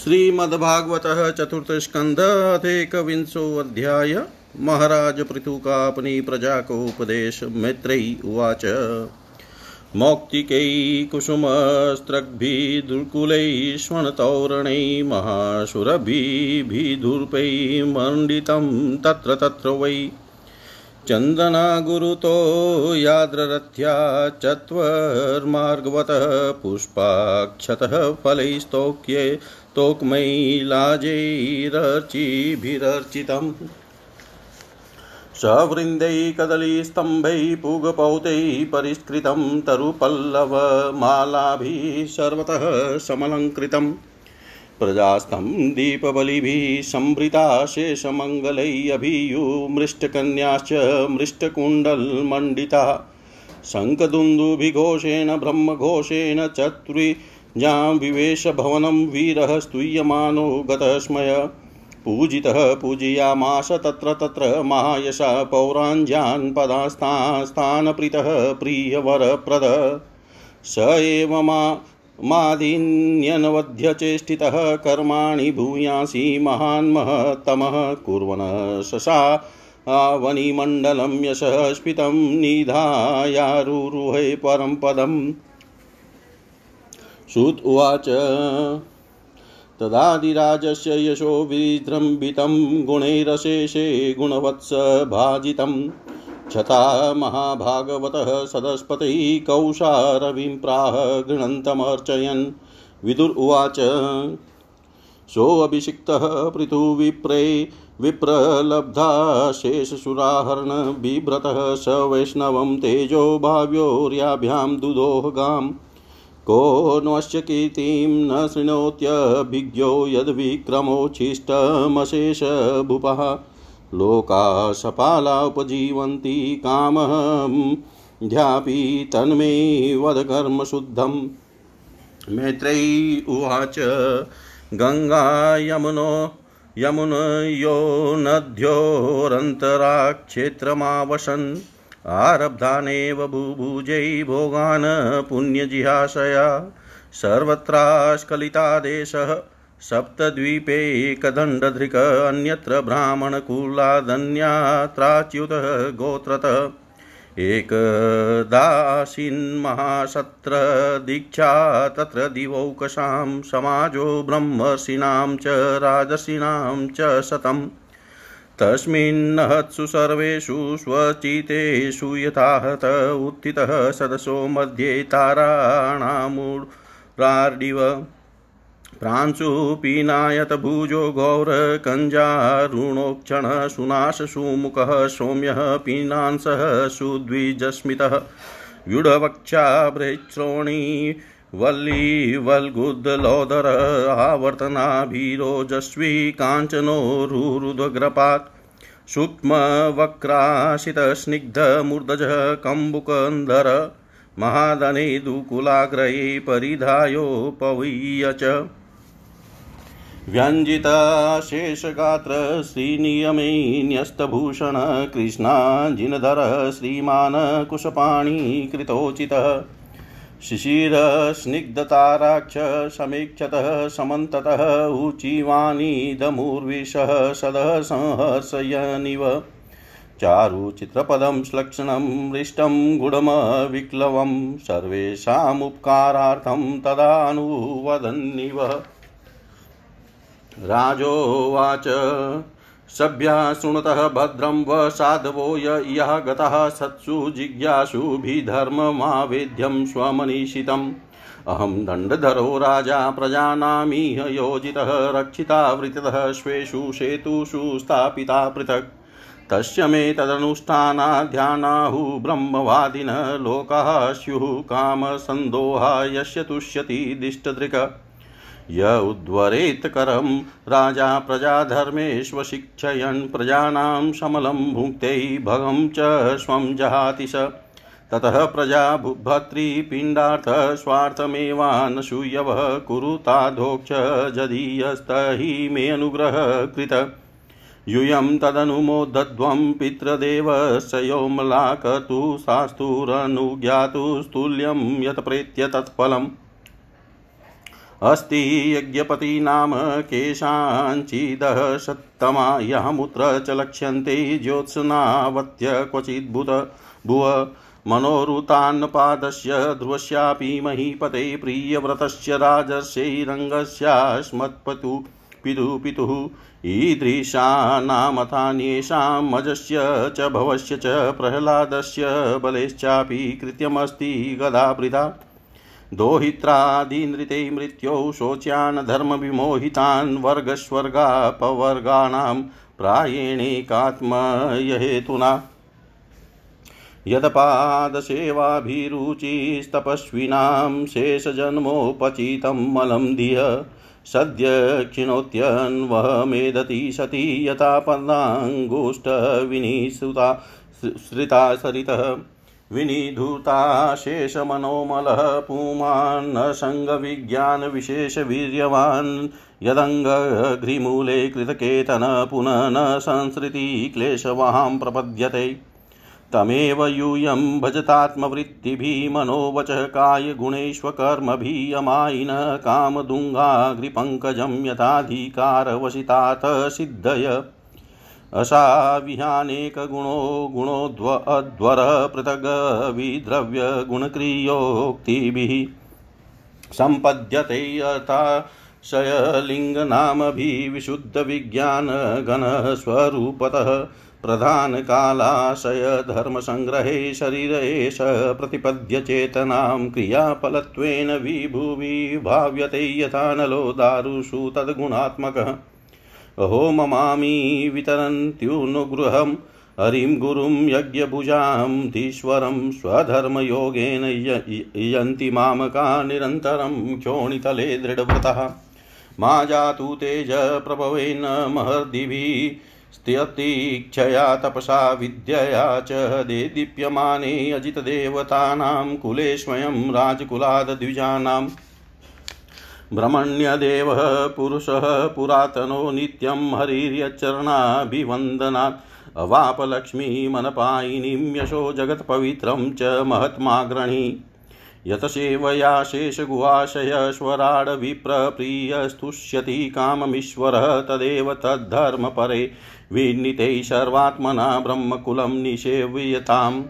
श्रीमद्भागवत चतुर्थ अथेकविंशोऽध्याय महाराज पृथु का अपनी प्रजा को उपदेश मैत्रेयी उवाच। मौक्तिकैः कुसुमस्त्रग्भिः दुर्कुलैः स्वर्णतौरणैः महाशुरभिभिधूर्पैः मण्डितं तत्र तत्र वै। चन्दनागुरुतो याद्ररथ्या चत्वर्मार्गवतः पुष्पाक्षतः फलैस्तोक्ये तोक्मैलाजैरर्चिभिरर्चितम्। सवृन्दैः कदलीस्तम्भैः पूगपौतैः परिष्कृतं तरुपल्लवमालाभिः सर्वतः समलङ्कृतम् प्रजास्तं दीपबलिभिः सम्भृता शेषमङ्गलैरभियुमृष्टकन्याश्च मृष्टकुण्डलमण्डिता। शङ्खदुन्दुभिघोषेण ब्रह्मघोषेण चत्रिजां विवेशभवनं वीरः स्तूयमानो गतस्मय। पूजितः पूजयामास तत्र तत्र महायशा पौराञ्जान् पदास्तानप्रीतः प्रियवरप्रद। स एव मा मादिन्यनवध्यचेष्टितः कर्माणि भूयासि महान्महत्तमः कुर्वन् शशा वनिमण्डलं यशः स्फितं निधायारुरुहे परं पदम्। श्रुत उवाच। तदादिराजस्य यशो विजृम्भितं गुणैरशेषे गुणवत्स भाजितम् क्षता महाभागवतः सदस्पतिः कौशारविं प्राह गृणन्तमर्चयन्। विदुर उवाच। सोऽभिषिक्तः पृथुविप्रे विप्रलब्धाशेषसुराहरणबिभ्रतः स वैष्णवं तेजो भाव्योर्याभ्यां दुदोहगाम्। को नश्च कीर्तिं न शृणोत्यभिज्ञो यद्विक्रमोच्छिष्टमशेषभुपः। लोका सपाला उपजीवन्ति कामः, ध्यापि तन्मे वदकर्मशुद्धम्। मैत्रेयी उवाच, गङ्गा यमुनो यमुनयो नद्योरन्तराक्षेत्रमावसन् आरब्धानेव भूभुजै भोगान् पुण्यजिहाशया सर्वत्रास्खलिता देशः सप्तद्वीपेकदण्डधृक अन्यत्र ब्राह्मणकुलादन्यात्राच्युतः गोत्रतः। एकदासीन्महासत्रदीक्षा तत्र दिवौकशां समाजो ब्रह्मर्षीणां च राजर्षीणां च शतम् तस्मिन्नहत्सु सर्वेषु स्वचितेषु यथाहत उत्थितः सदसो मध्ये ताराणामुरार्डिव प्रांशुपीनायत भुजो गौरकञ्जारुणोक्षणः सुनाशसुमुखः सौम्यः पीनांसः सुद्विजस्मितः। व्यूढवक्षाभ्रैश्रोणी वल्लीवल्गुद्दलोदर आवर्तनाभिरोजस्वी काञ्चनोरुरुद्रपात् सूक्ष्मवक्राशितस्निग्धमूर्धजः कम्बुकन्धर महादने दुकुलाग्रये परिधायोपवीय च। व्यञ्जितशेषगात्र श्रीनियमे न्यस्तभूषण कृष्णाजिनधर श्रीमान् कुशपाणि कृतोचितः शिशिरस्निग्धताराक्ष समीक्षतः समन्ततः ऊचिवाणीदमूर्विशः सदः संहर्षयनिव। चारुचित्रपदं श्लक्षणं हृष्टं गुडमविक्लवं सर्वेषामुपकारार्थं तदानुवदन्निव। राजोवाच सभ्या शृणुतः भद्रं व साधवो य गतः सत्सु जिज्ञासुभिधर्ममावेद्यं स्वमनीषितम्। अहं दण्डधरो राजा प्रजानामिह योजितः रक्षितावृतः स्वेषु सेतुषु स्थापिता पृथक्। तस्य मे तदनुष्ठानाध्यानाहुः ब्रह्मवादिनः लोकाः स्युः कामसन्दोहा यस्य तुष्यति दिष्टदृक्। य उद्वरेत्करं राजा प्रजाधर्मेष्वशिक्षयन् प्रजानां समलं भुङ्क्ते भगं च स्वं जहाति स। ततः प्रजा भर्तृपिण्डार्थः स्वार्थमेवानसूयवः कुरुताधोक्ष जदीयस्त हि मे अनुग्रह कृत यूयं तदनुमोदध्वं पितृदेवस्य शास्तुरनुज्ञातुस्तुल्यं यत् प्रेत्य तत्फलम्। अस्ति यज्ञपति नाम केषाञ्चिदः सत्तमा यहमुत्र च लक्ष्यन्ते ज्योत्स्नावत्य क्वचिद्भुत भुव मनोरुतान्नपादस्य ध्रुवस्यापि महीपते प्रियव्रतस्य राजर्षैरङ्गस्यास्मत्पतु पितुः पितुः। ईदृशानामथान्येषां मजस्य च भवस्य च प्रह्लादस्य बलेश्चापि कृत्यमस्ति गदावृथा दोहित्रादिनृते मृत्यो शोच्यान् धर्मविमोहितान् वर्गस्वर्गापवर्गाणां प्रायेणेकात्मयहेतुना। यदपादसेवाभिरुचिस्तपस्विनां शेषजन्मोपचितं मलं धिय सद्य क्षिणोत्यन्वः मेदति सति यथा श्रिता सरितः विनिधूताशेषमनोमलः पुमान्नसङ्गविज्ञानविशेषवीर्यवान् यदङ्गघ्रिमूले कृतकेतन पुनः न संसृति क्लेशवहां प्रपद्यते। तमेव यूयं भजतात्मवृत्तिभिः मनोवचः कायगुणेष्वकर्मभियमायिन कामदुङ्गाग्रिपङ्कजं यथाधिकारवशितात् सिद्धय। असाविहानेकगुणो गुणोद्वरः पृथग्विद्रव्यगुणक्रियोक्तिभिः सम्पद्यते यथा शयलिङ्गनामभिविशुद्धविज्ञानगणस्वरूपतः प्रधानकालाशयधर्मसङ्ग्रहे शरीर एष प्रतिपद्य चेतनां क्रियाफलत्वेन विभुवि भाव्यते यथा नलो दारुषु तद्गुणात्मकः अहो ममामि वितरन्त्युनुगृहम् हरिं गुरुं यज्ञभुजां, धीश्वरं स्वधर्मयोगेन यन्ति मामका निरन्तरं क्षोणितले दृढव्रतः। मा जातु तेजप्रभवेन महर्दिभिः, स्त्यतीक्षया तपसा विद्यया च देदीप्यमाने अजितदेवतानां कुले स्वयं राजकुलाद्विजानाम् ब्रह्मण्यदेवः पुरुषः पुरातनो नित्यं हरिर्यचरणाभिवन्दनात्। अवापलक्ष्मीमनपायिनीं यशो जगत्पवित्रं च महात्माग्रणी। यतसेवया शेषगुहाशयश्वराडविप्रप्रियस्तुष्यति काममीश्वरः तदेव तद्धर्मपरे। विनीते सर्वात्मना ब्रह्मकुलं निषेव्यताम्।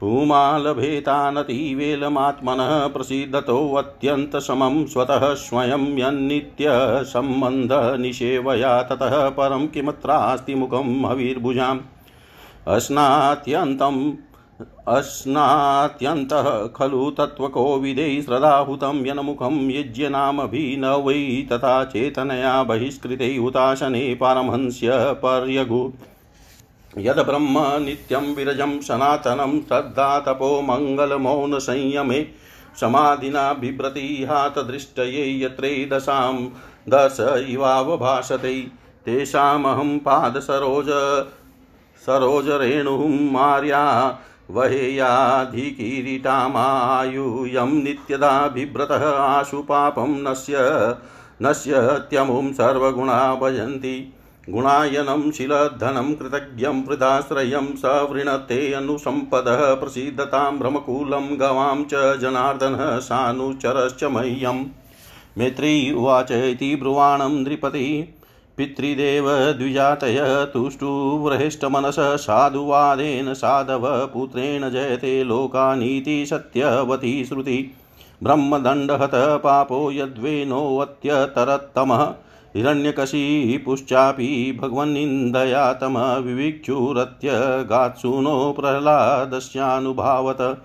पुमालभेतानतीवेलमात्मनः प्रसीदतोऽत्यन्तसमं स्वतः स्वयं यन्नित्यसम्बन्धनिषेवया ततः परं किमत्रास्ति मुखं हविर्भुजाम् अस्नात्यन्तम् अस्नात्यन्तः खलु तत्त्वकोविदै श्रदाहुतं यन्मुखं यज्ञनामभिनवै तथा चेतनया बहिष्कृते हुताशने पारमहंस्य पर्यगु। यद्ब्रह्म नित्यं विरजं सनातनं श्रद्धा तपो मङ्गलमौनसंयमे समाधिना बिभ्रतीहातदृष्टये यत्रैदशां दश इवावभाषते तेषामहं पादसरोज सरोजरेणुं मार्या वहेयाधिकिरीटामायुयं नित्यदा बिभ्रतः आशु पापं नस्य नश्यत्यमुं सर्वगुणा भजन्ति गुणायनं शिलधनं कृतज्ञं वृदाश्रयं स वृणते अनुसम्पदः प्रसीदतां भ्रमकूलं गवां च जनार्दनः सानुचरश्च मह्यं। मैत्री उवाच इति ब्रुवाणं नृपति। पितृदेवद्विजातय तुष्टुव्रहेष्टमनसः साधुवादेन साधव जयते लोकानीति सत्यवती श्रुति। ब्रह्मदण्डहत पापो यद्वेनोऽत्यतरत्तमः हिरण्यकशिपुश्चापि भगवन्निन्दया तमविविक्षुरत्यगात्सूनो प्रह्लादस्यानुभावत।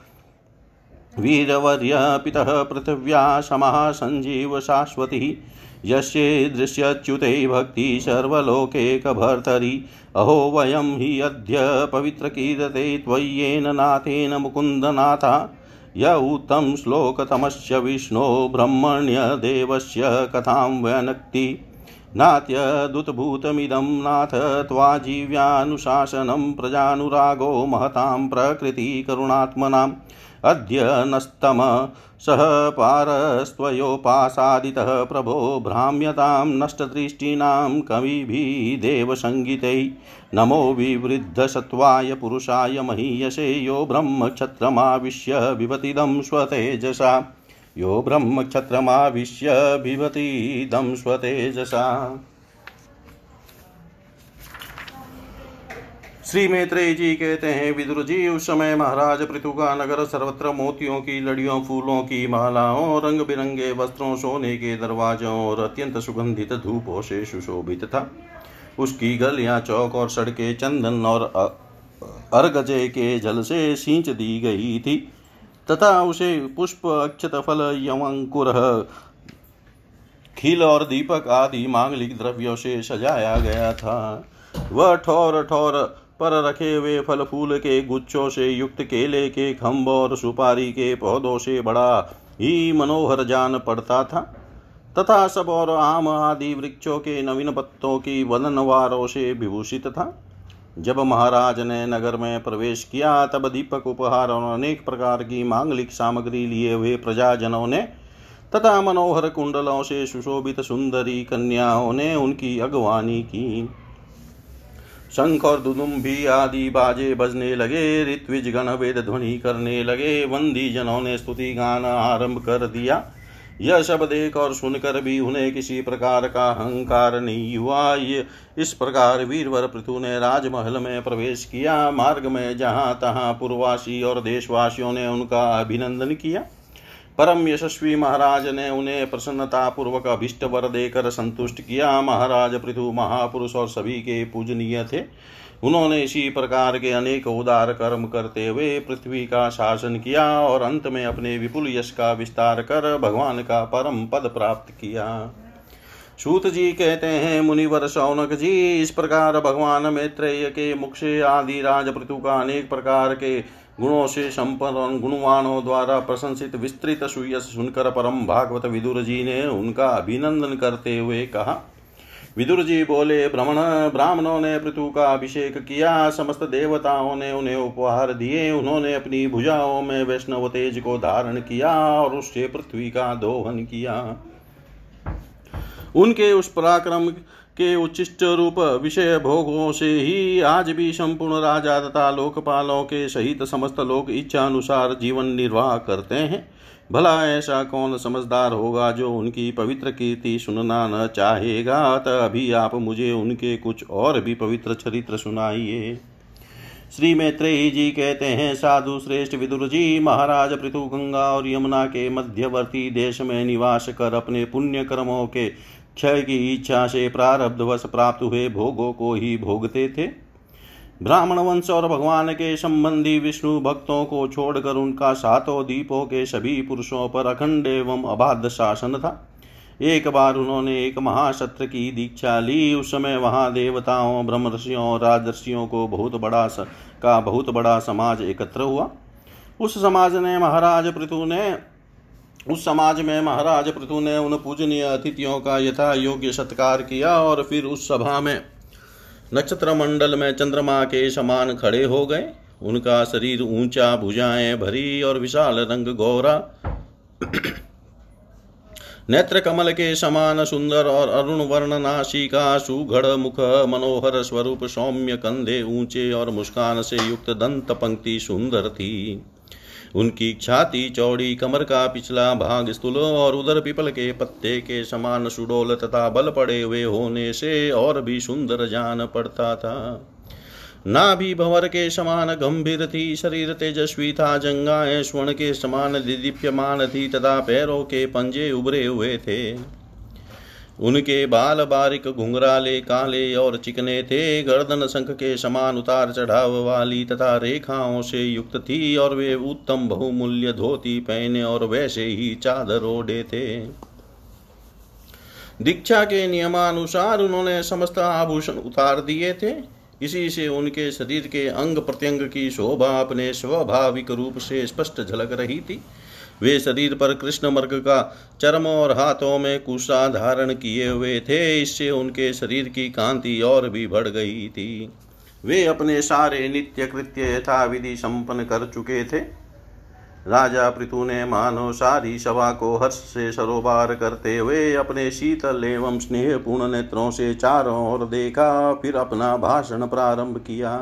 वीरवर्यपितः पृथिव्या समः सञ्जीव शाश्वती यस्ये दृश्यच्युते भक्ति सर्वलोकेकभर्तरि। अहो वयं हि अद्य पवित्रकीर्ते त्वय्येन नाथेन मुकुन्दनाथा। य उत्तम विष्णो ब्रह्मण्यदेवस्य कथां व्यनक्ति। नात्यदुतभूतमिदं नाथ त्वाजीव्यानुशासनं प्रजानुरागो महतां प्रकृतिकरुणात्मनाम्। अद्य नस्तम सह पारस्त्वयोपासादितः प्रभो भ्राम्यतां नष्टदृष्टीनां कविभिदेवसङ्गीतै। नमो विवृद्धसत्त्वाय पुरुषाय महीयसे यो ब्रह्मक्षत्रमाविश्य विभतिदं स्वतेजसा। यो ब्रह्मक्षत्रमाविश्य बिभतीदं स्वतेजसा श्री मैत्रेय जी कहते हैं, विदुर जी, उस समय महाराज पृथु का नगर सर्वत्र मोतियों की, लड़ियों, फूलों की मालाओं रंग बिरंगे वस्त्रों, सोने के दरवाजों और अत्यंत सुगंधित धूपों से सुशोभित था। उसकी गलियाँ, चौक और सड़कें चंदन और अर्गजे के जल से सींच दी गई थी। तथा उसे पुष्प, अक्षत, फल, यमंकुर, खिल और दीपक आदि मांगलिक द्रव्यों से सजाया गया था। वह ठोर ठोर पर रखे हुए फल फूल के गुच्छों से युक्त केले के खम्भ और सुपारी के पौधों से बड़ा ही मनोहर जान पड़ता था। तथा सब और आम आदि वृक्षों के नवीन पत्तों की वनवारों से विभूषित था। जब महाराज ने नगर में प्रवेश किया, तब दीपक उपहार और अनेक प्रकार की मांगलिक सामग्री लिए हुए प्रजाजनों ने तथा मनोहर कुंडलों से सुशोभित सुंदरी कन्याओं ने उनकी अगवानी की। शंख और दुदुम्भी आदि बाजे बजने लगे, ऋत्विज गण वेद ध्वनि करने लगे वंदी जनों ने स्तुति गान आरंभ कर दिया। यह सब देख और सुनकर भी उन्हें किसी प्रकार का अहंकार नहीं हुआ। ये इस प्रकार वीरवर पृथु ने राजमहल में प्रवेश किया। मार्ग में जहाँ तहाँ पूर्ववासी और देशवासियों ने उनका अभिनंदन किया। परम यशस्वी महाराज ने उन्हें प्रसन्नता पूर्वक अभिष्ट वर देकर संतुष्ट किया। महाराज, पृथु, महापुरुष और सभी के पूजनीय थे। उन्होंने इसी प्रकार के अनेक उदार कर्म करते हुए पृथ्वी का शासन किया और अंत में अपने विपुल यश का विस्तार कर भगवान का परम पद प्राप्त किया। सूत जी कहते हैं, मुनिवर शौनक जी, इस प्रकार भगवान मैत्रेय के मुख से आदि राज पृथु का अनेक प्रकार के गुणों से संपन्न गुणवानों द्वारा प्रशंसित विस्तृत सुयस सुनकर परम भागवत विदुर जी ने उनका अभिनंदन करते हुए कहा विदुर जी बोले भ्रमण ब्राह्मणों ने पृथु का अभिषेक किया। समस्त देवताओं ने उन्हें उपहार दिए। उन्होंने अपनी भुजाओं में वैष्णव तेज को धारण किया और उससे पृथ्वी का दोहन किया। उनके उस पराक्रम के उच्चिष्ट रूप विषय भोगों से ही आज भी संपूर्ण राजा तथा लोकपालों के सहित समस्त लोग इच्छा अनुसार जीवन निर्वाह करते हैं। भला ऐसा कौन समझदार होगा जो उनकी पवित्र कीर्ति सुनना न चाहेगा? अतः अभी आप मुझे उनके कुछ और भी पवित्र चरित्र सुनाइए। श्री मैत्रेयी जी कहते हैं, साधु श्रेष्ठ विदुर जी, महाराज पृथु गंगा और यमुना के मध्यवर्ती देश में निवास कर अपने पुण्य कर्मों के क्षय की इच्छा से प्रारब्धवश प्राप्त हुए भोगों को ही भोगते थे। ब्राह्मण वंश और भगवान के संबंधी विष्णु भक्तों को छोड़कर उनका सातों दीपों के सभी पुरुषों पर अखंड एवं अबाध शासन था। एक बार उन्होंने एक महासत्र की दीक्षा ली। उस समय वहाँ देवताओं, ब्रह्मर्षियों राजर्षियों को बहुत बड़ा का बहुत बड़ा समाज एकत्र हुआ। उस समाज ने महाराज पृथु ने उस समाज में महाराज पृथु ने उन पूजनीय अतिथियों का यथा योग्य सत्कार किया और फिर उस सभा में नक्षत्र मंडल में चंद्रमा के समान खड़े हो गए। उनका शरीर ऊँचा, भुजाएँ भरी और विशाल रंग गौरा। नेत्र कमल के समान सुंदर और अरुण वर्ण नाशिका सुघड़ मुख, मनोहर स्वरूप सौम्य कंधे ऊँचे और मुस्कान से युक्त दंत पंक्ति सुंदर थी। उनकी छाती, चौड़ी कमर का पिछला भाग स्थूल और उधर पिपल के पत्ते के समान सुडोल तथा बल पड़े हुए होने से और भी सुंदर जान पड़ता था। ना भी भंवर के समान गंभीर थी, शरीर तेजस्वी था, जंगाएँ स्वर्ण के समान दिदीप्यमान थी, तथा पैरों के पंजे उभरे हुए थे। उनके बाल बारिक घुंघराले, काले और चिकने थे। गर्दन शंख के समान उतार चढ़ाव वाली तथा रेखाओं से युक्त थी और वे उत्तम बहुमूल्य धोती पहने और वैसे ही चादर ओढ़े थे। दीक्षा के नियमानुसार उन्होंने समस्त आभूषण उतार दिए थे। इसी से उनके शरीर के अंग प्रत्यंग की शोभा अपने स्वाभाविक रूप से स्पष्ट झलक रही थी। वे शरीर पर कृष्ण मर्ग का चर्म और हाथों में कुशा धारण किए हुए थे, इससे उनके शरीर की कांति और भी बढ़ गई थी। वे अपने सारे नित्य कृत्य यथा विधि संपन्न कर चुके थे। राजा पृथु ने मानो सारी सभा को हर्ष से सरोबार करते हुए अपने शीतल एवं स्नेहपूर्ण नेत्रों से चारों ओर देखा, फिर अपना भाषण प्रारंभ किया।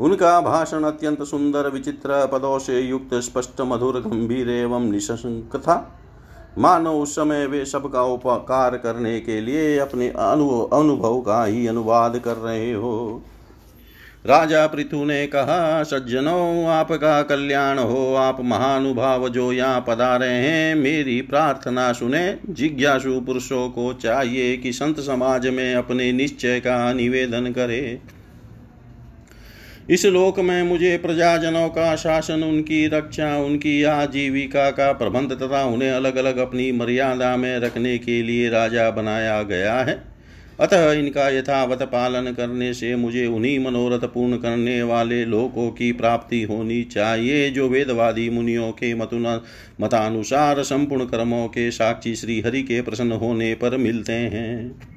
उनका भाषण अत्यंत सुंदर, विचित्र पदों से युक्त, स्पष्ट, मधुर, गंभीर एवं निशंक था। मानो उस समय वे सबका उपकार करने के लिए अपने अनुभव का ही अनुवाद कर रहे हो। राजा पृथु ने कहा, सज्जनों, आपका कल्याण हो, आप महानुभाव जो यहाँ पधारे हैं, मेरी प्रार्थना सुने। जिज्ञासु पुरुषों को चाहिए कि संत समाज में अपने निश्चय का निवेदन करे। इस लोक में मुझे प्रजाजनों का शासन, उनकी रक्षा, उनकी आजीविका का प्रबंध तथा उन्हें अलग अलग अपनी मर्यादा में रखने के लिए राजा बनाया गया है। अतः इनका यथावत पालन करने से मुझे उन्हीं मनोरथ पूर्ण करने वाले लोकों की प्राप्ति होनी चाहिए, जो वेदवादी मुनियों के मतुना, मतानुसार संपूर्ण कर्मों के साक्षी श्री हरि के प्रसन्न होने पर मिलते हैं।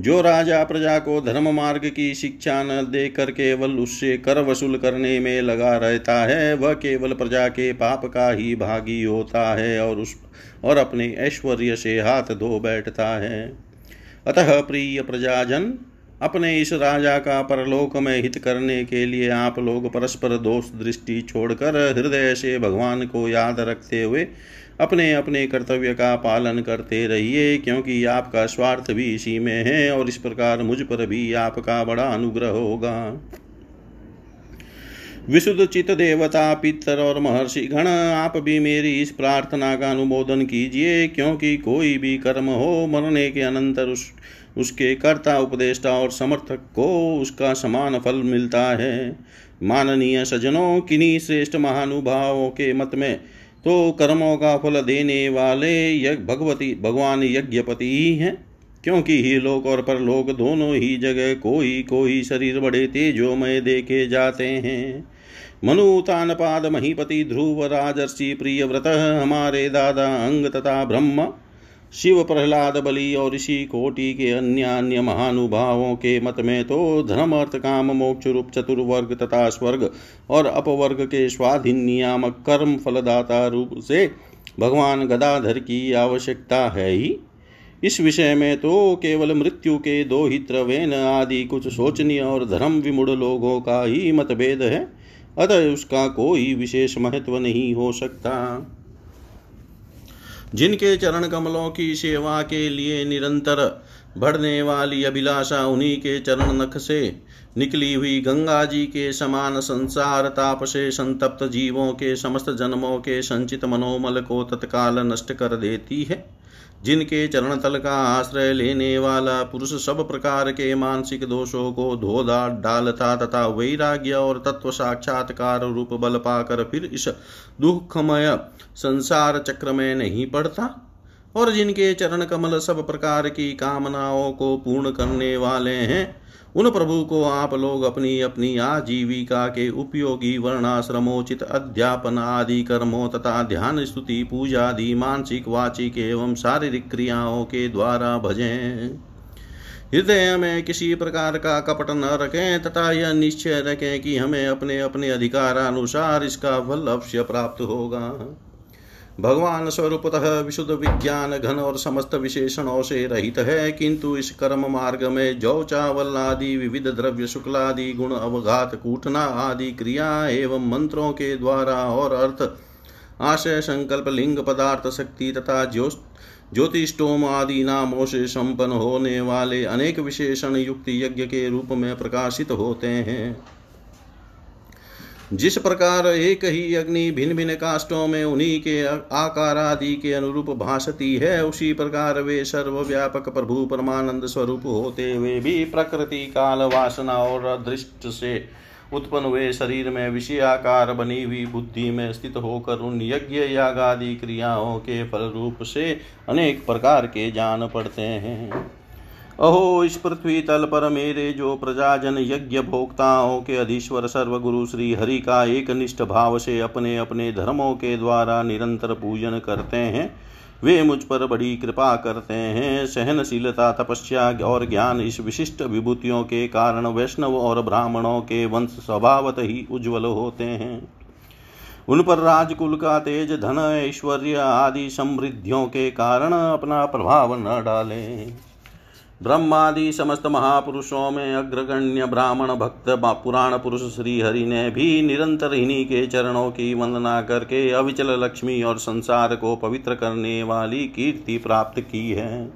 जो राजा प्रजा को धर्म मार्ग की शिक्षा न देकर केवल उससे कर वसूल करने में लगा रहता है, वह केवल प्रजा के पाप का ही भागी होता है और उस, और अपने ऐश्वर्य से हाथ धो बैठता है। अतः प्रिय प्रजाजन, अपने इस राजा का परलोक में हित करने के लिए आप लोग परस्पर दोष दृष्टि छोड़कर हृदय से भगवान को याद रखते हुए अपने अपने कर्तव्य का पालन करते रहिए, क्योंकि आपका स्वार्थ भी इसी में है और इस प्रकार मुझ पर भी आपका बड़ा अनुग्रह होगा। विशुद्ध चित देवता, पितर और महर्षि गण, आप भी मेरी इस प्रार्थना का अनुमोदन कीजिए, क्योंकि कोई भी कर्म हो, मरने के अनंतर उस, उसके कर्ता, उपदेष्टा और समर्थक को उसका समान फल मिलता है। माननीय सजनों किन्हीं श्रेष्ठ महानुभावों के मत में तो कर्मों का फल देने वाले यज्ञ भगवती भगवान यज्ञपति ही हैं, क्योंकि ही लोक और परलोक दोनों ही जगह कोई कोई शरीर बड़े तेजोमय देखे जाते हैं। मनु तानपाद महीपति ध्रुव राजर्षि प्रिय व्रत हमारे दादा अंग तथा ब्रह्म शिव प्रहलाद बलि और ऋषि कोटि के अन्य अन्य महानुभावों के मत में तो धर्म अर्थ काम, मोक्ष रूप, चतुर्वर्ग तथा स्वर्ग और अपवर्ग के स्वाधीन नियामक कर्म फलदाता रूप से भगवान गदाधर की आवश्यकता है ही। इस विषय में तो केवल मृत्यु के दो ही त्रवेन आदि कुछ सोचनीय और धर्म विमूढ़ लोगों का ही मतभेद है, अतः उसका कोई विशेष महत्व नहीं हो सकता। जिनके चरण कमलों की सेवा के लिए निरंतर बढ़ने वाली अभिलाषा उन्हीं के चरण नख से निकली हुई गंगा जी के समान संसार ताप से संतप्त जीवों के समस्त जन्मों के संचित मनोमल को तत्काल नष्ट कर देती है। जिनके चरण तल का आश्रय लेने वाला पुरुष सब प्रकार के मानसिक दोषों को धो डालता तथा वैराग्य और तत्व साक्षात्कार रूप बल पाकर फिर इस दुखमय संसार चक्र में नहीं पड़ता। और जिनके चरण कमल सब प्रकार की कामनाओं को पूर्ण करने वाले हैं उन प्रभु को आप लोग अपनी अपनी आजीविका के उपयोगी वर्णाश्रमोचित अध्यापन आदि कर्मों तथा ध्यान स्तुति, पूजा आदि, मानसिक, वाचिक एवं शारीरिक क्रियाओं के द्वारा भजें। हृदय में किसी प्रकार का कपट न रखें तथा यह निश्चय रखें कि हमें अपने अपने अधिकार अनुसार इसका फल अवश्य प्राप्त होगा। भगवान स्वरूपतः विशुद्ध विज्ञान घन और समस्त विशेषणों से रहित है किंतु इस कर्म मार्ग में जौ चावल आदि विविध द्रव्य शुक्लादि गुण अवघात कूटना आदि क्रिया एवं मंत्रों के द्वारा और अर्थ आशय संकल्प लिंग पदार्थ शक्ति तथा ज्योतिषोम आदि नामों से संपन्न होने वाले अनेक विशेषण युक्त यज्ञ के रूप में प्रकाशित होते हैं। जिस प्रकार एक ही अग्नि भिन्न भिन्न काष्टों में उन्हीं के आकार आदि के अनुरूप भाषती है, उसी प्रकार वे सर्वव्यापक प्रभु परमानंद स्वरूप होते हुए भी प्रकृति, काल, वासना और दृष्ट से उत्पन्न हुए शरीर में विषयाकार बनी हुई बुद्धि में स्थित होकर उन यज्ञ याग आदि क्रियाओं के फल रूप से अनेक प्रकार के जान पड़ते हैं। अहो, इस पृथ्वी तल पर मेरे जो प्रजाजन यज्ञ भोक्ताओं के अधीश्वर सर्वगुरु श्री हरि का एक निष्ठ भाव से अपने अपने धर्मों के द्वारा निरंतर पूजन करते हैं, वे मुझ पर बड़ी कृपा करते हैं। सहनशीलता, तपस्या और ज्ञान इस विशिष्ट विभूतियों के कारण वैष्णव और ब्राह्मणों के वंश स्वभावत ही उज्ज्वल होते हैं। उन पर राजकुल का तेज धन, ऐश्वर्य आदि समृद्धियों के कारण अपना प्रभाव न डालें। ब्रह्मादि समस्त महापुरुषों में अग्रगण्य ब्राह्मण भक्त पुराण पुरुष श्री हरि ने भी निरंतर इन्हीं के चरणों की वंदना करके अविचल लक्ष्मी और संसार को पवित्र करने वाली कीर्ति प्राप्त की है।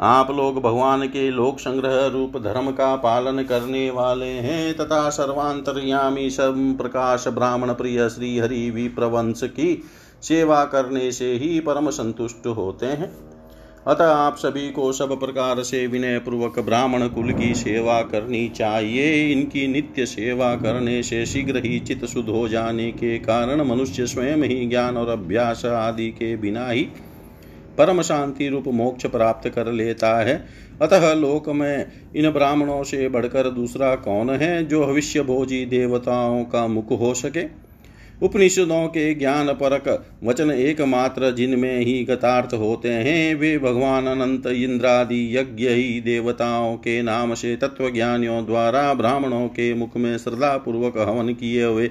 आप लोग भगवान के लोक संग्रह रूप धर्म का पालन करने वाले हैं तथा सर्वांतरयामी सब प्रकाश ब्राह्मण प्रिय श्री हरि विप्रवंश की सेवा करने से ही परम संतुष्ट होते हैं। अतः आप सभी को सब प्रकार से विनय पूर्वक ब्राह्मण कुल की सेवा करनी चाहिए। इनकी नित्य सेवा करने से शीघ्र ही चित्त शुद्ध हो जाने के कारण मनुष्य स्वयं ही ज्ञान और अभ्यास आदि के बिना ही परम शांति रूप मोक्ष प्राप्त कर लेता है। अतः लोक में इन ब्राह्मणों से बढ़कर दूसरा कौन है जो भविष्य भोजी देवताओं का मुख हो सके? उपनिषदों के ज्ञान परक वचन एकमात्र, जिनमें ही गतार्थ होते हैं, वे भगवान अनंत इंद्रादि यज्ञ ही देवताओं के नाम से तत्व ज्ञानियों द्वारा ब्राह्मणों के मुख में श्रद्धा पूर्वक हवन किए हुए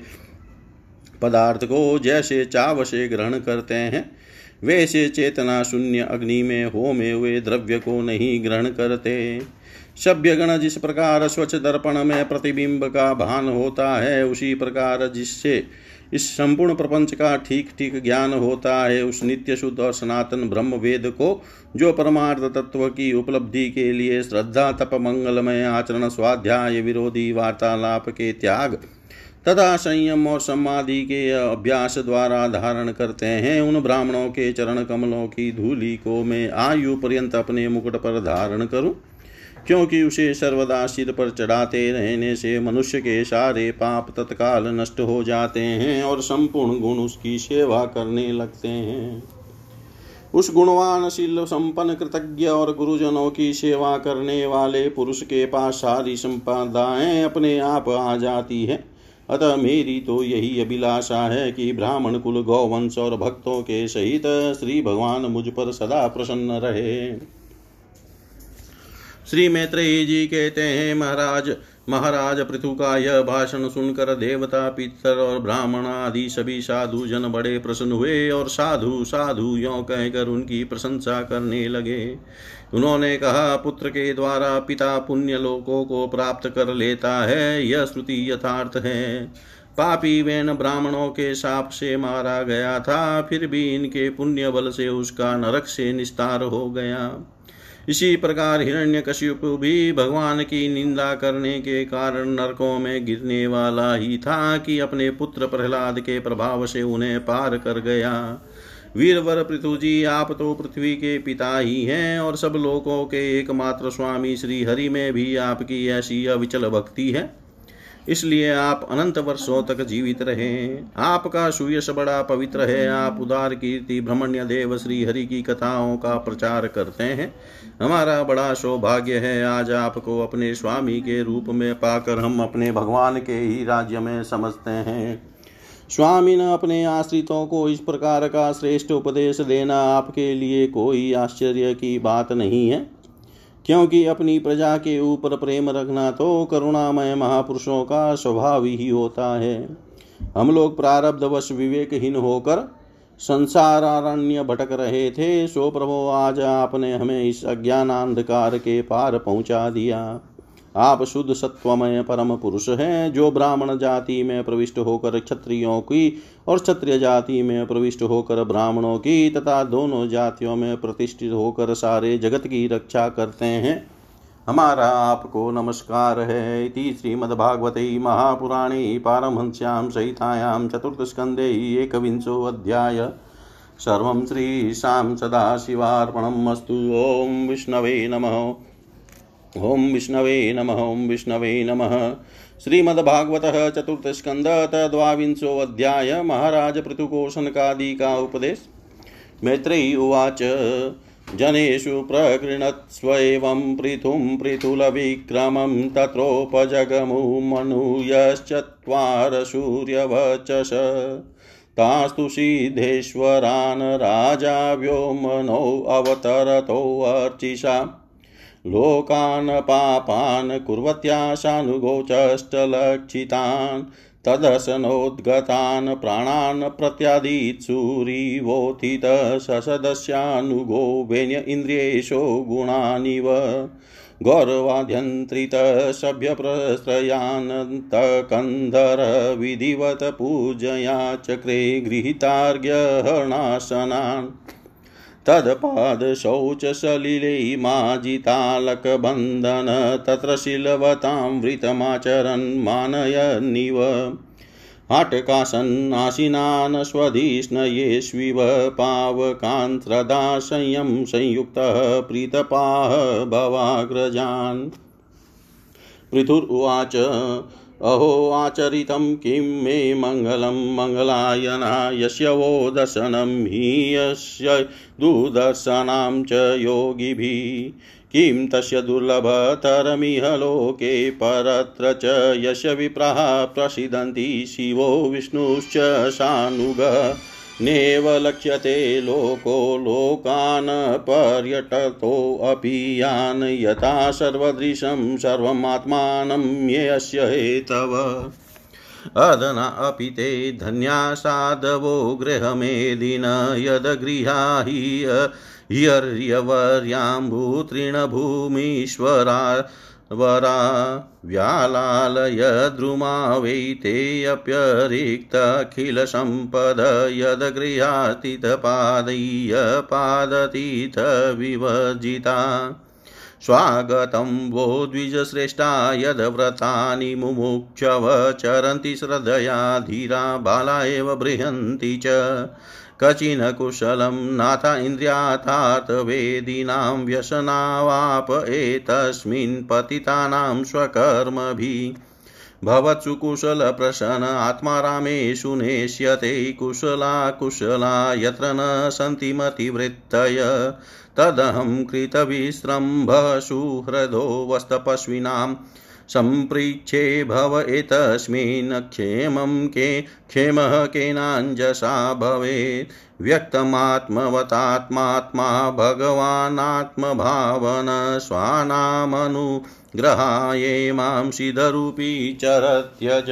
पदार्थ को जैसे चाव से ग्रहण करते हैं, वैसे चेतना शून्य अग्नि में होमे हुए द्रव्य को नहीं ग्रहण करते। सभ्य गण जिस प्रकार स्वच्छ दर्पण में प्रतिबिंब का भान होता है, उसी प्रकार जिससे इस संपूर्ण प्रपंच का ठीक ठीक ज्ञान होता है। उस नित्य शुद्ध और सनातन ब्रह्म वेद को, जो परमार्थ तत्व की उपलब्धि के लिए श्रद्धा, तप, मंगलमय, आचरण, स्वाध्याय, विरोधी, वार्तालाप के त्याग, तथा संयम और समाधि के अभ्यास द्वारा धारण करते हैं। उन ब्राह्मणों के चरण कमलों की धूली को मैं आयु पर्यंत अपने मुकुट पर धारण करूँ। क्योंकि उसे सर्वदा सिर पर चढ़ाते रहने से मनुष्य के सारे पाप तत्काल नष्ट हो जाते हैं और संपूर्ण गुण उसकी सेवा करने लगते हैं। उस गुणवान, शील संपन्न, कृतज्ञ और गुरुजनों की सेवा करने वाले पुरुष के पास सारी संपदाएँ अपने आप आ जाती है। अतः मेरी तो यही अभिलाषा है कि ब्राह्मण कुल गौवंश और भक्तों के सहित श्री भगवान मुझ पर सदा प्रसन्न रहे। श्री मैत्रेय जी कहते हैं महाराज महाराज पृथु का यह भाषण सुनकर देवता पितर और ब्राह्मण आदि सभी साधु जन बड़े प्रसन्न हुए और साधु साधु यो कहकर उनकी प्रशंसा करने लगे। उन्होंने कहा, पुत्र के द्वारा पिता पुण्य लोकों को प्राप्त कर लेता है, यह श्रुति यथार्थ है। पापी वेन ब्राह्मणों के साप से मारा गया था, फिर भी इनके पुण्य बल से उसका नरक से निस्तार हो गया। इसी प्रकार हिरण्यकश्यप भी भगवान की निंदा करने के कारण नरकों में गिरने वाला ही था कि अपने पुत्र प्रहलाद के प्रभाव से उन्हें पार कर गया। वीरवर पृथु जी, आप तो पृथ्वी के पिता ही हैं और सब लोगों के एकमात्र स्वामी श्री हरि में भी आपकी ऐसी अविचल भक्ति है। इसलिए आप अनंत वर्षों तक जीवित रहे। आपका सुयश बड़ा पवित्र है। आप उदार कीर्ति ब्रह्मण्य देव श्री हरि की कथाओं का प्रचार करते हैं। हमारा बड़ा सौभाग्य है, आज आपको अपने स्वामी के रूप में पाकर हम अपने भगवान के ही राज्य में समझते हैं। स्वामी ने अपने आश्रितों को इस प्रकार का श्रेष्ठ उपदेश देना आपके लिए कोई आश्चर्य की बात नहीं है। क्योंकि अपनी प्रजा के ऊपर प्रेम रखना तो करुणामय महापुरुषों का स्वभाव ही होता है। हम लोग प्रारब्धवश विवेकहीन होकर संसारारण्य भटक रहे थे सो प्रभो आज आपने हमें इस अज्ञान अंधकार के पार पहुँचा दिया। आप शुद्ध सत्वमय परम पुरुष हैं, जो ब्राह्मण जाति में प्रविष्ट होकर क्षत्रियों की और क्षत्रिय जाति में प्रविष्ट होकर ब्राह्मणों की तथा दोनों जातियों में प्रतिष्ठित होकर सारे जगत की रक्षा करते हैं। हमारा आपको नमस्कार है इति श्रीमद्भागवते महापुराणे पारमहंस्यां सहितायां चतुर्थस्कन्धे एकविंशोऽध्याय। सर्वं श्रीशां सदाशिवार्पणम् अस्तु। ॐ विष्णवे नमः। ॐ विष्णवे नमः। ॐ विष्णवे नमः। श्रीमद्भागवत चतुर्थस्कंद तद्वाविंशोऽध्याय। महाराज पृथुकोशनकादि का उपदेश। मैत्रेयी उवाच। जनेषु प्रकृणत्स्वेवं पृथुं पृथुलविक्रमं तत्रोपजगमुमनुयश्चत्वार सूर्यवचस तास्तु सिद्धेश्वरान् राजा व्योमनो अवतरतोऽर्चिषा लोकान् पापान् कुर्वत्याशानुगोचष्टलक्षितान् तदसनोद्गतान् प्राणान् प्रत्यादीत्सूरिवोथित ससदस्यानुगो वेन्य इन्द्रियेशो गुणानिव गौरवाद्यन्त्रितशभ्यप्रस्त्रयान्तकन्धर पूजया चक्रे गृहीतार्घ्यहर्णासनान् तत्पादशौचसलिले माजितालकबन्धन तत्र शिलवतां वृतमाचरन् मानयन्निव आटकासन्नाशिनान् स्वधिष्णयेष्विव पावकान् श्रदाशयं संयुक्तः प्रीतपाः भवाग्रजान्। पृथुर्वाच अहो आचरितं किं मे मङ्गलं मङ्गलायना यस्य वो दशनं हि यस्य दुर्दर्शनां च योगिभिः। किं तस्य दुर्लभतरमिह लोके परत्र च यस्य विप्राः प्रसिदन्ति शिवो विष्णुश्च सानुग नेव लक्ष्यते लोको लोकान् पर्यटतोऽपि यान् यथा सर्वदृशं सर्वमात्मानं येऽस्य हेतव। अदना अपि ते धन्या साधवो गृहमेदिन यद्गृहाहि ह्यर्यवर्याम्भूतृणभूमीश्वरा वरा व्यालालयद्रुमा वै तेऽप्यरिक्तखिलसम्पद पादतीथ पादतीतविवर्जिता स्वागतं वो द्विजश्रेष्ठा यद्व्रतानि मुमुक्षव चरन्ति श्रद्धया धीरा बाला एव बृहन्ति च। कचिन कुशलं नाथ इन्द्रियाथात् वेदीनां व्यसनावाप एतस्मिन् पतितानां स्वकर्मभिः। भवत्सु कुशलप्रसन्न आत्मा रामेषु नेष्यते कुशला कुशला यत्र न सन्ति मतिवृत्तय। तदहं कृतविस्रम्भसुहृदो वस्तपश्विनां सम्पृच्छे भव एतस्मिन् क्षेमं के क्षेमः केनाञ्जसा भवेत्। व्यक्तमात्मवतात्मात्मा भगवानात्मभावन स्वानामनुग्रहाये माँ सिधरूपी चरत्यज।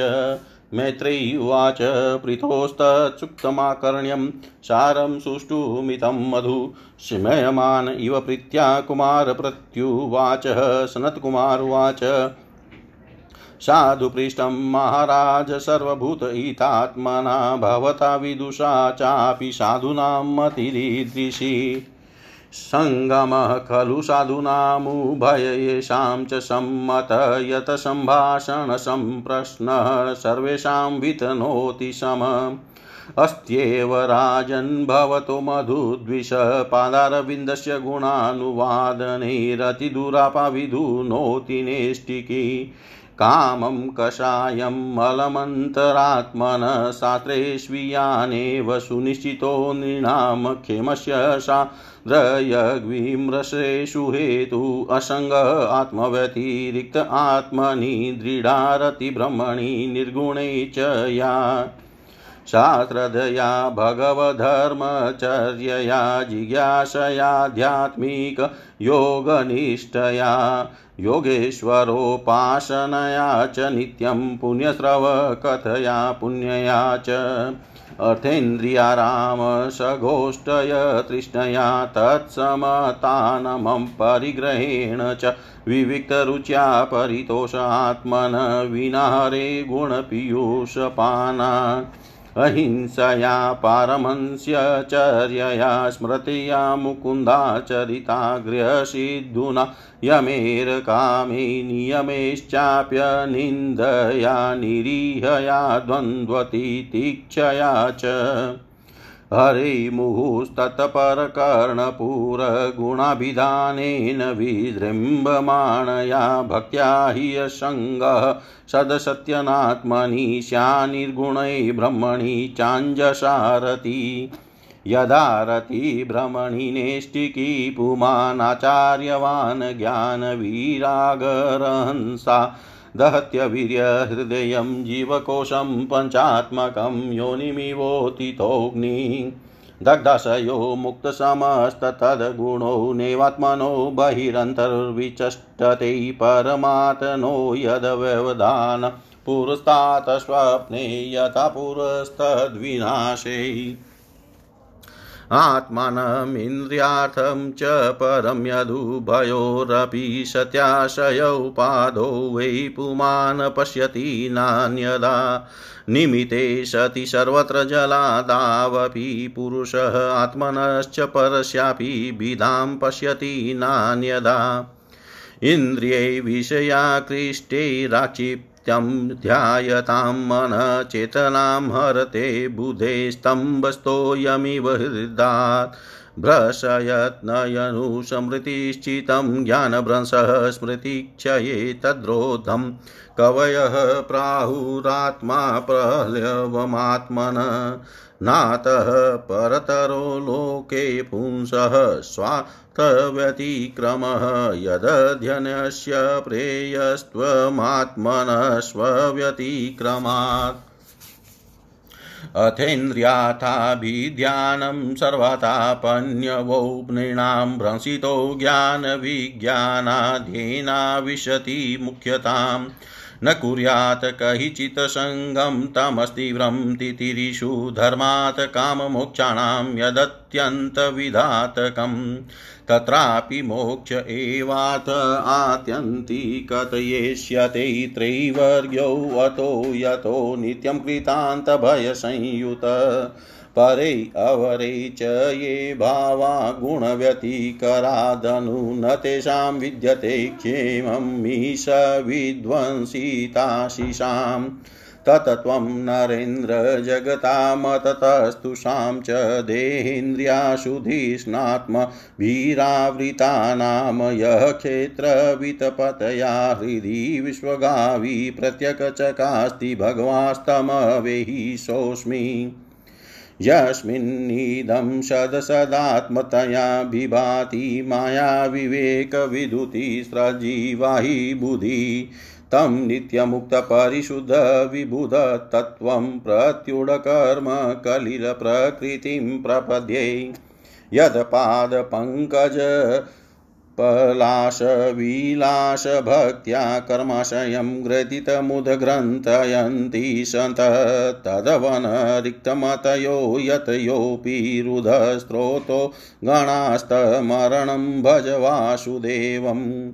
मैत्रेयी उवाच पृथोस्तत्सुक्तमाकर्ण्यं सारं सुष्ठुमितं मधु स्मयमान इव प्रीत्या कुमारप्रत्युवाचः सनत्कुमार उवाच साधुपृष्ठं महाराज सर्वभूतहितात्मना भवता विदुषा चापि साधूनां मतिरीदृशी सङ्गमः खलु साधूनामुभय येषां च सम्मत यत सम्भाषणसम्प्रश्नः सर्वेषां वितनोति सम। अस्त्येव राजन् भवतो मधुद्विषपादारविन्दस्य गुणानुवादनैरतिदुरापाविधुनोति नेष्टिकी। कामं कषायं मलमन्तरात्मन शास्त्रेष्वीयानेव सुनिश्चितो नृणां क्षेमस्य सान्द्रयग्विमृशेषु हेतु असङ्ग आत्मव्यतिरिक्त आत्मनि दृढारतिब्रह्मणि निर्गुणे च या शास्त्रदया भगवधर्मचर्यया जिज्ञासयाध्यात्मिकयोगनिष्ठया योगेश्वरोपासनया च नित्यं पुण्यस्रवकथया पुण्यया च। अर्थेन्द्रियारामसघोष्ठय तृष्णया तत्समतानमं परिग्रहेण च विविक्तरुच्या परितोष आत्मन विनारे गुणपीयूषपाना। अहिंसया पारमंस्यचर्यया स्मृत्या मुकुन्दाचरिताग्र्यसिद्धुना यमेरकामे नियमेश्चाप्यनिन्दया निरीहया द्वन्द्वतितीक्षया च हरिमुहुस्तत्परकर्णपूरगुणाभिधानेन विजृम्भमाणया भक्त्या हि असङ्गः। सदसत्यनात्मनि स्यानिर्गुणै ब्रह्मणि चाञ्जसारति यदा रतिभ्रमणि नेष्टिकी पुमानाचार्यवान् ज्ञानवीरागरहंसा। दहत्यवीर्यहृदयं जीवकोशं पञ्चात्मकं योनिमिवोतितोऽग्नि। दग्धशयो मुक्तसमस्ततद्गुणो नैवात्मनो बहिरन्तर्विचष्टते परमात्मनो यद्व्यवधान पुरस्तात् स्वप्ने यथा पुरस्तद्विनाशे। आत्मानमिन्द्रियार्थं च परं यदुभयोरपि सत्याशयौ पादौ वै पुमान् पश्यति नान्यदा। निमिते सति सर्वत्र जलादावपि पुरुषः आत्मनश्च परस्यापि विधां पश्यति नान्यदा। इन्द्रियै विषयाकृष्टैराक्षिप् नित्यं ध्यायतां मनश्चेतनां हरते बुधे स्तम्भस्तोऽयमिव हृदात्। भ्रशयत्नयनुस्मृतिश्चितं ज्ञानभ्रंशः स्मृतिक्षये तद्रोधं कवयः प्राहुरात्मा प्रलवमात्मन नातः परतरो लोके पुंसः स्वार्थव्यतिक्रमः यदध्यनस्य प्रेयस्त्वमात्मनः स्वव्यतिक्रमात् अथेन्द्रियाथाभिध्यानं सर्वतापन्यवौ नृणां भ्रंसितो ज्ञानविज्ञानाध्येनाविशति मुख्यताम्। न कुर्यात् कहिचित् सङ्गं तमस्तीव्रं तितिरिषु धर्मात् काममोक्षाणां यदत्यन्तविधातकम्। तत्रापि मोक्ष एवाथ आत्यन्तिकतयेष्यते त्रैवर्ग्यौ अतो यतो नित्यं कृतान्तभयसंयुत। परे अवरे च ये भावा गुणव्यतिकरादनु न तेषां विद्यते क्षेमं मीश विध्वंसिताशिषाम् तत्त्वं नरेन्द्र जगतामततस्तुषां च देहेन्द्रियाशुधिष्णात्मभिरावृतानां यः क्षेत्रवितपतया हृदि विश्वगावी प्रत्यकचकास्ति भगवास्तमवेहि सोऽस्मि। यस्मिन्निदं सदसदात्मतया विभाति मायाविवेकविदुति स्रजीवाहि बुधि। तं नित्यमुक्तपरिशुद्धविबुधतत्त्वं प्रत्युडकर्मकलिलप्रकृतिं प्रपद्ये। यत्पादपङ्कज पलाशविलासभक्त्या कर्माशयं ग्रथितमुदग्रन्थयन्ति सन्तः तदवनरिक्तमतयो यतयोऽपि रुधस्रोतो गणास्तमरणं भज वासुदेवम्।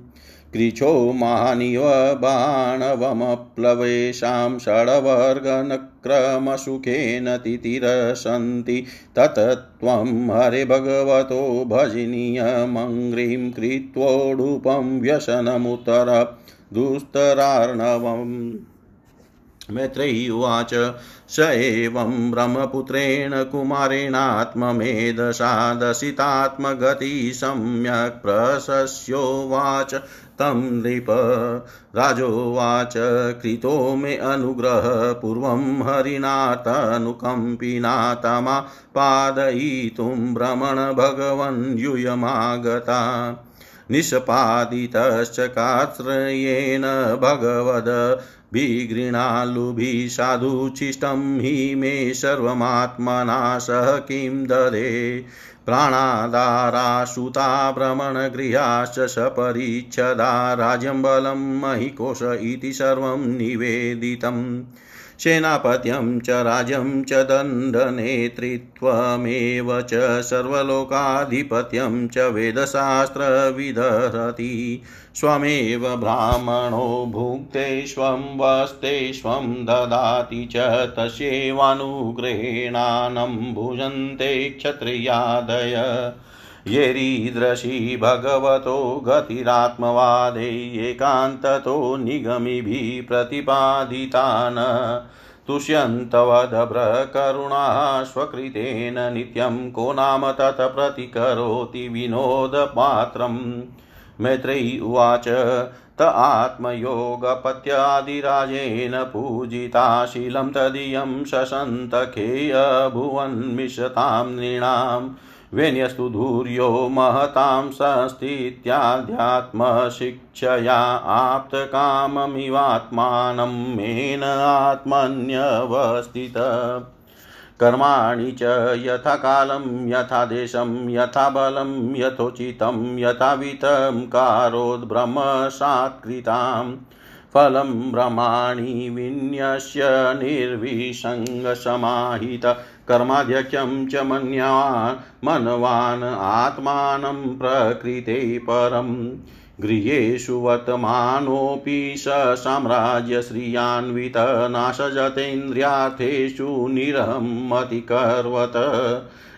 कृच्छो मानिव बाणवमप्लवेषां षड्वर्गनक्रमसुखेन तितिरसन्ति। ततत्त्वं हरे भगवतो भजनीयमङ्घ्रिं कृत्वोडुपं व्यसनमुत्तर दुस्तरार्णवम् मैत्रेयी उवाच स एवं ब्रह्मपुत्रेण कुमारेणात्ममेधसादशितात्मगति सम्यक् प्रशस्योवाच तं नृप। राजोवाच, कृतो मे अनुग्रह, पूर्वं हरिणातनुकम्पिना तमापादयितुं भ्रमण भगवन् यूयमागता। निष्पादितश्च काश्रयेण भगवद विगृणालुभिः साधुचिष्टं हि मे सर्वमात्मना सह किं ददे। प्राणादाराशुता भ्रमणगृहाश्च सपरिच्छदा राज्यं बलं महिकोश इति सर्वं निवेदितम् सेनापत्यं च राज्यं च दण्डनेतृत्वमेव च सर्वलोकाधिपत्यं च वेदशास्त्रविदहति स्वमेव ब्राह्मणो भुक्ते स्वं वस्ते स्वं ददाति च तस्यैवानुग्रहेणानं भुजन्ते क्षत्रियादय। येरीदृशी भगवतो गतिरात्मवादे एकान्ततो निगमिभिः प्रतिपादितान् तुष्यन्तवदभ्रकरुणा स्वकृतेन नित्यं को नाम तत् प्रतिकरोति विनोदपात्रम्। मैत्रेयी उवाच, त आत्मयोगपत्यादिराजेन पूजिताशीलं तदीयं शशन्तखेयभुवन्मिषतां नृणाम्। वेण्यस्तु धूर्यो महतां संस्थित्याध्यात्मशिक्षया आप्तकाममिवात्मानं मेन आत्मन्यवस्थित। कर्माणि च यथा कालं यथा देशं यथा बलं यथोचितं, यथावितं कारोद्ब्रह्मसात्कृताम् फलं ब्रह्माणि विन्यस्य निर्विसङ्गसमाहित। कर्माध्यक्षं च मन्यान् मनवान् आत्मानं प्रकृते परम्। गृहेषु वर्तमानोऽपि स साम्राज्यश्रियान्वितनाशजतेन्द्रियार्थेषु निरहमतिकर्वत।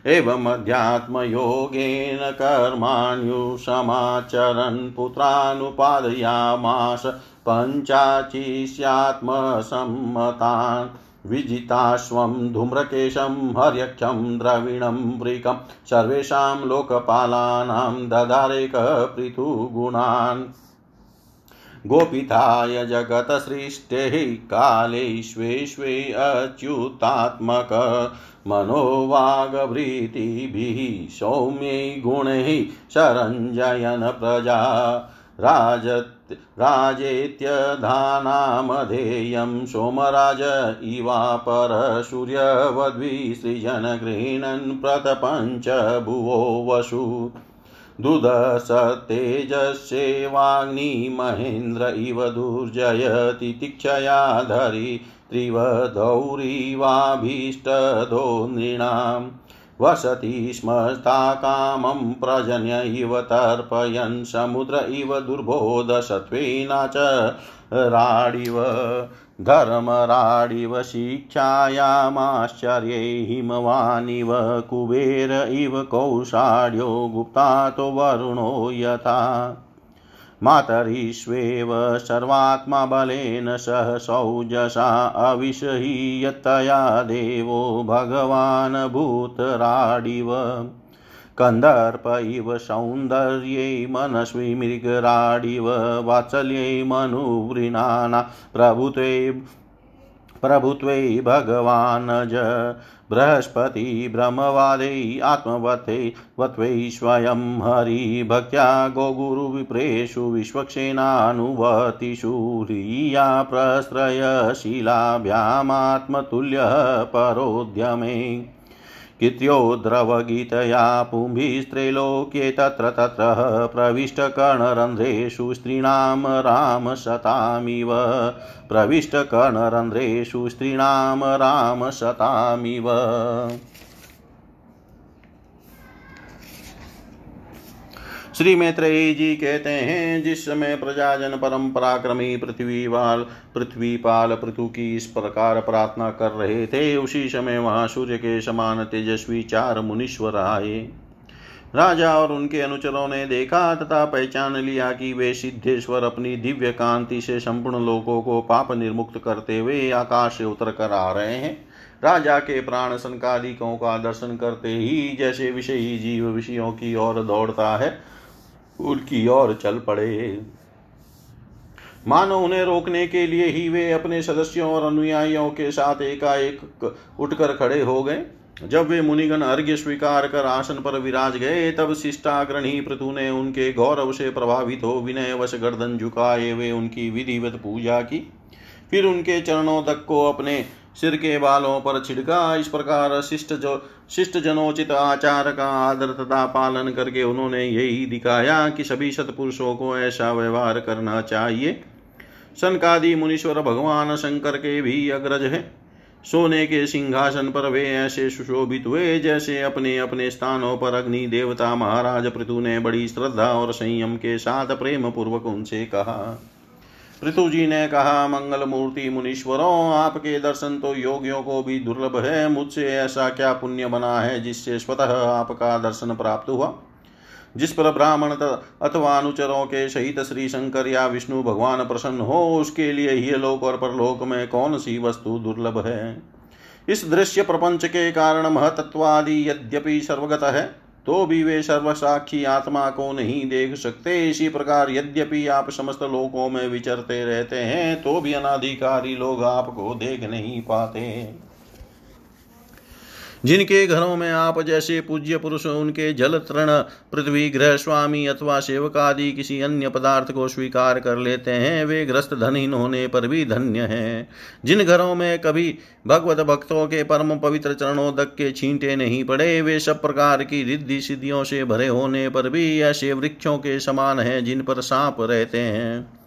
एवमध्यात्मयोगेन कर्माण्युसमाचरन् पुत्रानुपादयामास। पञ्चाचिष्यात्मसम्मतान् विजिताश्वं धूम्रकेशं हर्यक्षं द्रविणं वृकं सर्वेषां लोकपालानां ददारेकपृथुगुणान् गोपिताय जगतसृष्टेः काले स्वे स्वे अच्युतात्मक मनोवागभृतिभिः सौम्यै गुणैः शरञ्जयन् प्रजा राजत् राजेत्यधानामधेयं सोमराज इवापरसूर्यवद्विसृजन गृह्णन् प्रतपञ्च भुवो वसु। दुदसतेजस्येवाग्निमहेन्द्र इव दुर्जयति तिक्षया धरि त्रिवधौरीवाभीष्टदो नृणाम् वसति स्मस्ता कामं प्रजन्य इव तर्पयन्, समुद्र इव दुर्बोधसत्त्वेना च राडिव धर्मराडिव शिक्षायामाश्चर्ये हिमवानिव, कुबेर इव कौशाड्यो गुप्तातो वरुणो यथा। मातरीष्वेव सर्वात्मा बलेन सह सौजसा अविषहीयतया देवो भगवान् भूतराडिव। कन्दर्प इव सौन्दर्यै मनस्वी मृगराडिव। वात्सल्यै मनुवृणाना प्रभुत्वे प्रभुत्वे भगवानज बृहस्पति ब्रह्मवादे आत्मवते वत्वै स्वयं हरिभक्त्या गोगुरुविप्रेषु विश्वक्षेनानुवतिषु ह्रिया प्रश्रयशिलाभ्यामात्मतुल्यः परोद्यमे। कित्यो द्रवगीतया पुंभिस्त्रैलोक्ये तत्र तत्र प्रविष्टकर्णरन्ध्रेषु स्त्रीणां रामशतामिव। प्रविष्टकर्णरन्ध्रेषु स्त्रीणां रामशतामिव। श्री मैत्रेयी जी कहते हैं, जिस समय प्रजाजन परम पराक्रमी पृथ्वी वाल पृथ्वी पाल पृथु की इस प्रकार प्रार्थना कर रहे थे, उसी समय वहाँ सूर्य के समान तेजस्वी चार मुनीश्वर आए। राजा और उनके अनुचरों ने देखा तथा पहचान लिया कि वे सिद्धेश्वर अपनी दिव्य कांति से संपूर्ण लोगों को पाप निर्मुक्त करते हुए आकाश से उतर कर आ रहे हैं। राजा के प्राण संकालिकों का दर्शन करते ही जैसे विषयी जीव विषयों की ओर दौड़ता है उनकी ओर चल पड़े। मानो उन्हें रोकने के लिए ही वे अपने सदस्यों और अनुयायियों के साथ एकाएक उठकर खड़े हो गए। जब वे मुनिगण अर्घ्य स्वीकार कर आसन पर विराज गए, तब शिष्टाग्रणी पृथु ने उनके गौरव से प्रभावित हो विनय वश गर्दन झुकाए, वे उनकी विधिवत पूजा की। फिर उनके चरणों तक को अपने सिर के बालों पर छिड़का, इस प्रकार शिष्ट जो शिष्ट जनोचित आचार का आदर तथा पालन करके उन्होंने यही दिखाया कि सभी सतपुरुषों को ऐसा व्यवहार करना चाहिए। सनकादि मुनीश्वर भगवान शंकर के भी अग्रज है। सोने के सिंहासन पर वे ऐसे सुशोभित हुए जैसे अपने अपने स्थानों पर अग्नि देवता महाराज पृथु ने बड़ी श्रद्धा और संयम के साथ प्रेम पूर्वक उनसे कहा। पृथु जी ने कहा मंगल मूर्ति मुनीश्वरों, आपके दर्शन तो योगियों को भी दुर्लभ है। मुझसे ऐसा क्या पुण्य बना है जिससे स्वतः आपका दर्शन प्राप्त हुआ? जिस पर ब्राह्मण अथवा अनुचरों के सहित श्री शंकर या विष्णु भगवान प्रसन्न हो, उसके लिए ही लोक और परलोक में कौन सी वस्तु दुर्लभ है? इस दृश्य प्रपंच के कारण महतत्वादि यद्यपि सर्वगत है। तो भी वे सर्वसाक्षी आत्मा को नहीं देख सकते। इसी प्रकार यद्यपि आप समस्त लोकों में विचरते रहते हैं तो भी अनाधिकारी लोग आपको देख नहीं पाते। जिनके घरों में आप जैसे पूज्य पुरुष, उनके जल तृण, पृथ्वी ग्रह स्वामी अथवा सेवक आदि किसी अन्य पदार्थ को स्वीकार कर लेते हैं, वे ग्रस्त धनहीन होने पर भी धन्य हैं। जिन घरों में कभी भगवत भक्तों के परम पवित्र चरणों तक के छींटे नहीं पड़े, वे सब प्रकार की रिद्धि सिद्धियों से भरे होने पर भी ऐसे वृक्षों के समान हैं जिन पर सांप रहते हैं।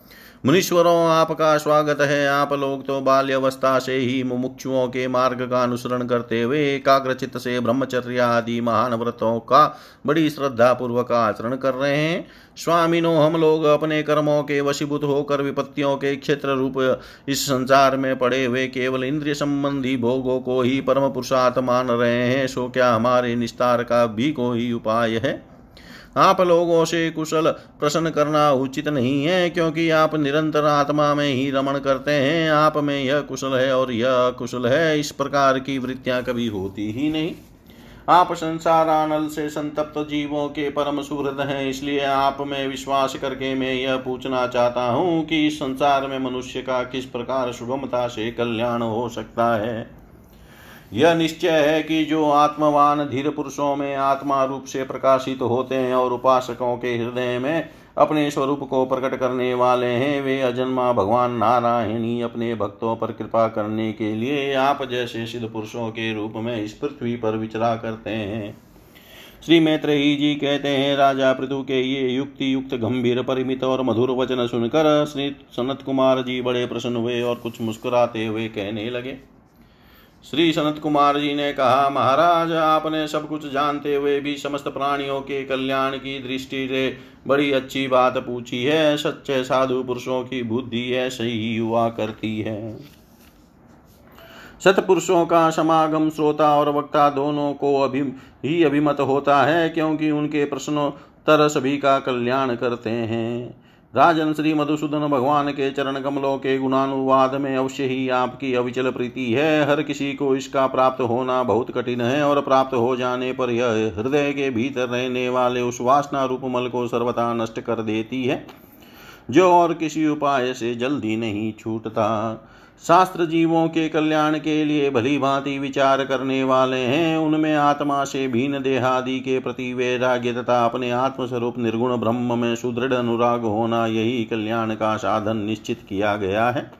मुनीश्वरों, आपका स्वागत है। आप लोग तो बाल्यवस्था से ही मुमुक्षुओं के मार्ग का अनुसरण करते हुए एकाग्रचित से ब्रह्मचर्य आदि महान व्रतों का बड़ी श्रद्धा पूर्वक आचरण कर रहे हैं। स्वामिनो, हम लोग अपने कर्मों के वशीभूत होकर विपत्तियों के क्षेत्र रूप इस संसार में पड़े हुए केवल इंद्रिय संबंधी भोगों को ही परम पुरुषार्थ मान रहे हैं, सो क्या हमारे निस्तार का भी कोई उपाय है? आप लोगों से कुशल प्रश्न करना उचित नहीं है, क्योंकि आप निरंतर आत्मा में ही रमण करते हैं। आप में यह कुशल है और यह कुशल है, इस प्रकार की वृत्तियाँ कभी होती ही नहीं। आप संसार आनल से संतप्त जीवों के परम सुहृद हैं, इसलिए आप में विश्वास करके मैं यह पूछना चाहता हूँ कि इस संसार में मनुष्य का किस प्रकार सुगमता से कल्याण हो सकता है। यह निश्चय है कि जो आत्मवान धीर पुरुषों में आत्मा रूप से प्रकाशित होते हैं और उपासकों के हृदय में अपने स्वरूप को प्रकट करने वाले हैं, वे अजन्मा भगवान नारायणी अपने भक्तों पर कृपा करने के लिए आप जैसे सिद्ध पुरुषों के रूप में इस पृथ्वी पर विचरा करते हैं। श्री मैत्रेयी जी कहते हैं, राजा पृथु के ये युक्ति युक्त गंभीर, परिमित और मधुर वचन सुनकर श्री सनत कुमार जी बड़े प्रसन्न हुए और कुछ मुस्कुराते हुए कहने लगे। श्री सनत कुमार जी ने कहा, महाराज, आपने सब कुछ जानते हुए भी समस्त प्राणियों के कल्याण की दृष्टि से बड़ी अच्छी बात पूछी है। सच्चे साधु पुरुषों की बुद्धि ऐसे ही हुआ करती है। सतपुरुषों का समागम श्रोता और वक्ता दोनों को अभी, ही अभिमत होता है, क्योंकि उनके प्रश्नोत्तर सभी का कल्याण करते हैं। राजन श्री मधुसूदन भगवान के चरण कमलों के गुणानुवाद में अवश्य ही आपकी अविचल प्रीति है। हर किसी को इसका प्राप्त होना बहुत कठिन है और प्राप्त हो जाने पर यह हृदय के भीतर रहने वाले उस वासना रूप मल को सर्वथा नष्ट कर देती है, जो और किसी उपाय से जल्दी नहीं छूटता। शास्त्र जीवों के कल्याण के लिए भली भांति विचार करने वाले हैं। उनमें आत्मा से भीन देहादि के प्रति वैराग्य तथा अपने आत्मस्वरूप निर्गुण ब्रह्म में सुदृढ़ अनुराग होना यही कल्याण का साधन निश्चित किया गया है।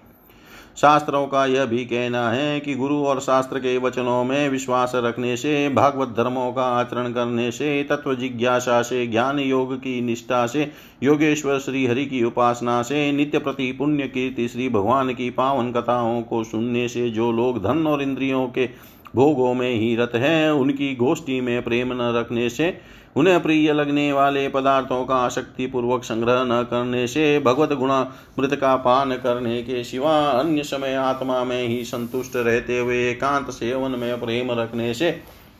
शास्त्रों का यह भी कहना है कि गुरु और शास्त्र के वचनों में विश्वास रखने से, भागवत धर्मों का आचरण करने से, तत्व जिज्ञासा से, ज्ञान योग की निष्ठा से, योगेश्वर श्री हरि की उपासना से, नित्य प्रति पुण्य कीर्ति श्री भगवान की पावन कथाओं को सुनने से जो लोग धन और इंद्रियों के भोगों में ही रत हैं, उनकी गोष्ठी में प्रेम न रखने से उन्हें प्रिय लगने वाले पदार्थों का आसक्ति पूर्वक संग्रह न करने से भगवत गुणा मृत का पान करने के सिवा अन्य समय आत्मा में ही संतुष्ट रहते हुए एकांत सेवन में प्रेम रखने से,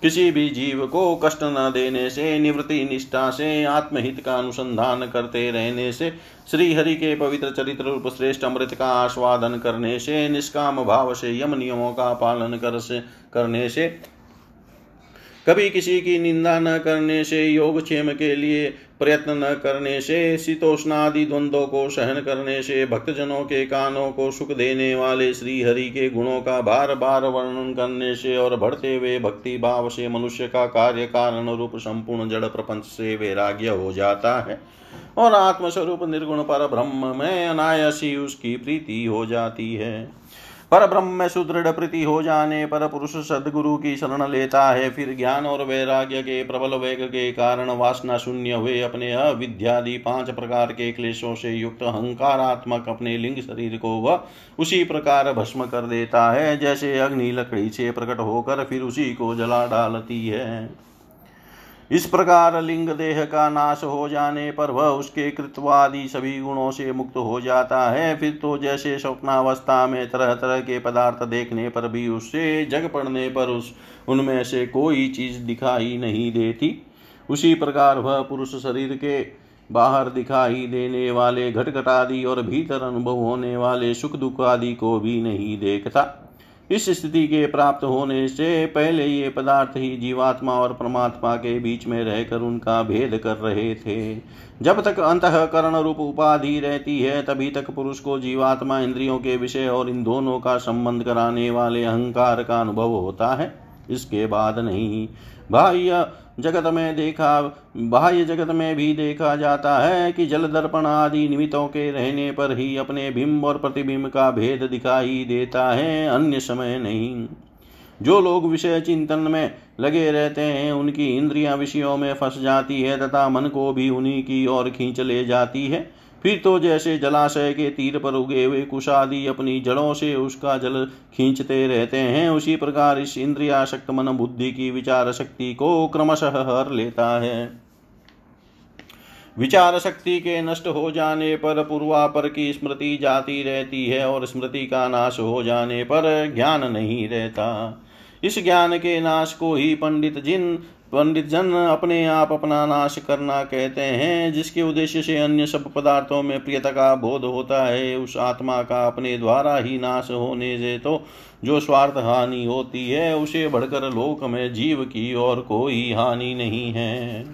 किसी भी जीव को कष्ट न देने से, निवृत्ति निष्ठा से, आत्महित का अनुसंधान करते रहने से श्री हरि के पवित्र चरित्र रूप श्रेष्ठ अमृत का आस्वादन करने से, निष्काम भाव से यम नियमों का पालन कर से, करने से कभी किसी की निंदा न करने से योगक्षेम के लिए प्रयत्न न करने से, शीतोष्णादि द्वंद्वों को सहन करने से, भक्तजनों के कानों को सुख देने वाले श्री हरि के गुणों का बार बार वर्णन करने से और बढ़ते हुए भक्ति भाव से मनुष्य का कार्य कारण रूप संपूर्ण जड़ प्रपंच से वैराग्य हो जाता है और आत्मस्वरूप निर्गुण पर ब्रह्म में अनायासी उसकी प्रीति हो जाती है। पर ब्रह्म में सुदृढ़ प्रीति हो जाने पर पुरुष सदगुरु की शरण लेता है। फिर ज्ञान और वैराग्य के प्रबल वेग के कारण वासना शून्य हुए। अपने अविद्यादि पाँच प्रकार के क्लेशों से युक्त अहंकारात्मक अपने लिंग शरीर को वह उसी प्रकार भस्म कर देता है, जैसे अग्नि लकड़ी से प्रकट होकर फिर उसी को जला डालती है। इस प्रकार लिंग देह का नाश हो जाने पर वह उसके कृत्वादि सभी गुणों से मुक्त हो जाता है। फिर तो जैसे स्वप्नावस्था में तरह तरह के पदार्थ देखने पर भी उससे जग पड़ने पर उस, उनमें से कोई चीज़ दिखाई नहीं देती। उसी प्रकार वह पुरुष शरीर के बाहर दिखाई देने वाले घटघटादि और भीतर अनुभव होने वाले सुख दुख आदि को भी नहीं देखता। इस स्थिति के प्राप्त होने से पहले ये पदार्थ ही जीवात्मा और परमात्मा के बीच में रहकर उनका भेद कर रहे थे। जब तक अंतकरण रूप उपाधि रहती है, तभी तक पुरुष को जीवात्मा इंद्रियों के विषय और इन दोनों का संबंध कराने वाले अहंकार का अनुभव होता है। इसके बाद नहीं। बाह्य जगत में देखा, बाह्य जगत में भी देखा जाता है कि जल दर्पण आदि निमित्तों के रहने पर ही अपने बिंब और प्रतिबिंब का भेद दिखाई देता है, अन्य समय नहीं। जो लोग विषय चिंतन में लगे रहते हैं, उनकी इंद्रियाँ विषयों में फंस जाती है तथा मन को भी उन्हीं की ओर खींच ले जाती है। फिर तो जैसे जलाशय के तीर पर उगे हुए कुशादि अपनी जड़ों से उसका जल खींचते रहते हैं, उसी प्रकार इस इंद्रियाशक्त मन बुद्धि की विचार शक्ति को क्रमशः हर लेता है। विचार शक्ति के नष्ट हो जाने पर पूर्वापर की स्मृति जाती रहती है और स्मृति का नाश हो जाने पर ज्ञान नहीं रहता। इस ज्ञान के नाश को ही पंडित जिन पंडित जन अपने आप अपना नाश करना कहते हैं, जिसके उद्देश्य से अन्य सब पदार्थों में प्रियता का बोध होता है, उस आत्मा का अपने द्वारा ही नाश होने से तो जो स्वार्थ हानि होती है, उसे बढ़कर लोक में जीव की और कोई हानि नहीं है।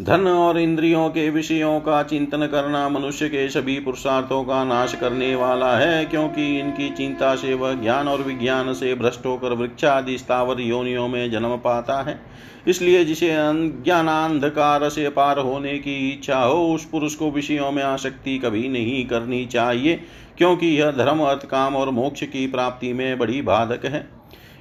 धन और इंद्रियों के विषयों का चिंतन करना मनुष्य के सभी पुरुषार्थों का नाश करने वाला है, क्योंकि इनकी चिंता से वह ज्ञान और विज्ञान से भ्रष्ट होकर वृक्षादि स्थावर योनियों में जन्म पाता है। इसलिए जिसे ज्ञानांधकार से पार होने की इच्छा हो, उस पुरुष को विषयों में आसक्ति कभी नहीं करनी चाहिए, क्योंकि यह धर्म, अर्थ, काम और मोक्ष की प्राप्ति में बड़ी बाधक है।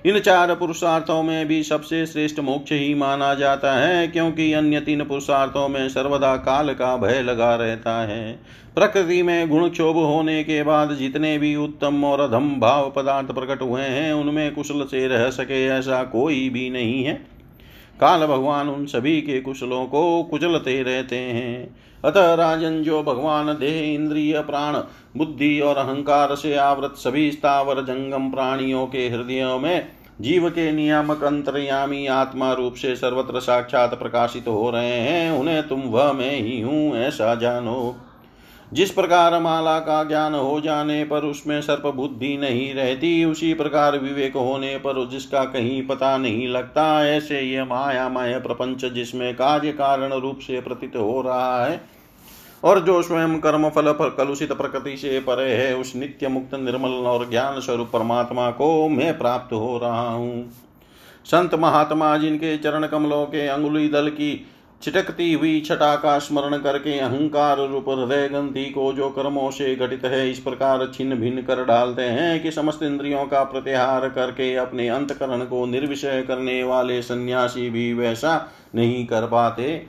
इन चार पुरुषार्थों में भी सबसे श्रेष्ठ मोक्ष ही माना जाता है, क्योंकि अन्य तीन पुरुषार्थों में सर्वदा काल का भय लगा रहता है। प्रकृति में गुण क्षोभ होने के बाद जितने भी उत्तम और अधम भाव पदार्थ प्रकट हुए हैं, उनमें कुशल से रह सके ऐसा कोई भी नहीं है। काल भगवान उन सभी के कुशलों को कुचलते रहते हैं। अतः राजन जो भगवान देह इंद्रिय प्राण, बुद्धि और अहंकार से आवृत सभी स्थावर जंगम प्राणियों के हृदयों में जीव के नियामक अंतर्यामी आत्मा रूप से सर्वत्र साक्षात प्रकाशित हो रहे हैं, उन्हें तुम वह मैं ही हूँ, ऐसा जानो। जिस प्रकार माला का ज्ञान हो जाने पर उसमें सर्प बुद्धि नहीं रहती, उसी प्रकार विवेक होने पर जिसका कहीं पता नहीं लगता, ऐसे ये मायामय प्रपंच जिसमें कार्य कारण रूप से प्रतीत हो रहा है और जो स्वयं कर्म फल पर कलुषित प्रकृति से परे है, उस नित्य मुक्त, निर्मल और ज्ञान स्वरूप परमात्मा को मैं प्राप्त हो रहा हूँ। संत महात्मा जिनके चरण कमलों के अंगुली दल की छिटकती हुई छटा का स्मरण करके अहंकार रूप हृदय ग्रंथि को जो कर्मों से घटित है, इस प्रकार छिन्न भिन्न कर डालते हैं कि समस्त इंद्रियों का प्रत्याहार करके अपने अंतकरण को निर्विषय करने वाले सन्यासी भी वैसा नहीं कर पाते।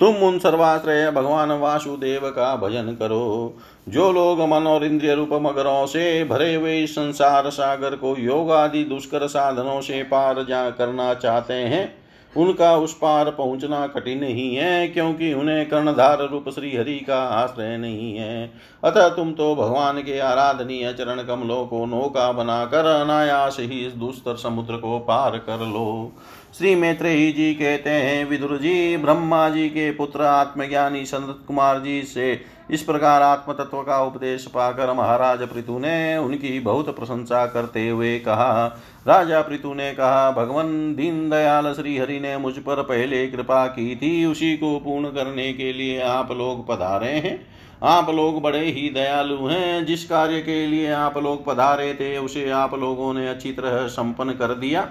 तुम उन सर्वाश्रय भगवान वासुदेव का भजन करो, जो लोग मन और इंद्रिय रूप मगरों से भरे हुए संसार सागर को योग आदि दुष्कर साधनों से पार जा करना चाहते हैं, उनका उस पार पहुँचना कठिन ही है, क्योंकि उन्हें कर्णधार रूप श्री हरि का आश्रय नहीं है। अतः तुम तो भगवान के आराधनीय चरण कमलों को नौका बनाकर अनायास ही इस दुस्तर समुद्र को पार कर लो। श्री मैत्रेयी जी कहते हैं विदुर जी ब्रह्मा जी के पुत्र आत्मज्ञानी संत कुमार जी से इस प्रकार आत्म तत्व का उपदेश पाकर महाराज पृथु ने उनकी बहुत प्रशंसा करते हुए कहा। राजा पृथु ने कहा, भगवान दीन दयाल श्री हरि ने मुझ पर पहले कृपा की थी, उसी को पूर्ण करने के लिए आप लोग पधारे हैं। आप लोग बड़े ही दयालु हैं, जिस कार्य के लिए आप लोग पधारे थे, उसे आप लोगों ने अच्छी तरह संपन्न कर दिया।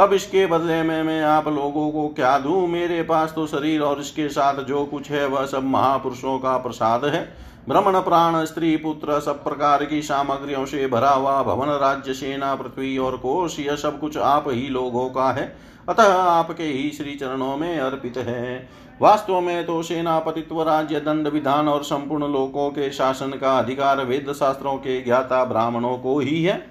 अब इसके बदले में मैं आप लोगों को क्या दूँ? मेरे पास तो शरीर और इसके साथ जो कुछ है, वह सब महापुरुषों का प्रसाद है। भ्रमण प्राण, स्त्री, पुत्र, सब प्रकार की सामग्रियों से भरा हुआ भवन, राज्य, सेना, पृथ्वी और कोष यह सब कुछ आप ही लोगों का है। अतः आपके ही श्री चरणों में अर्पित है। वास्तव में तो सेनापतित्व, राज्य, दंड, विधान और संपूर्ण लोकों के शासन का अधिकार वेद शास्त्रों के ज्ञाता ब्राह्मणों को ही है।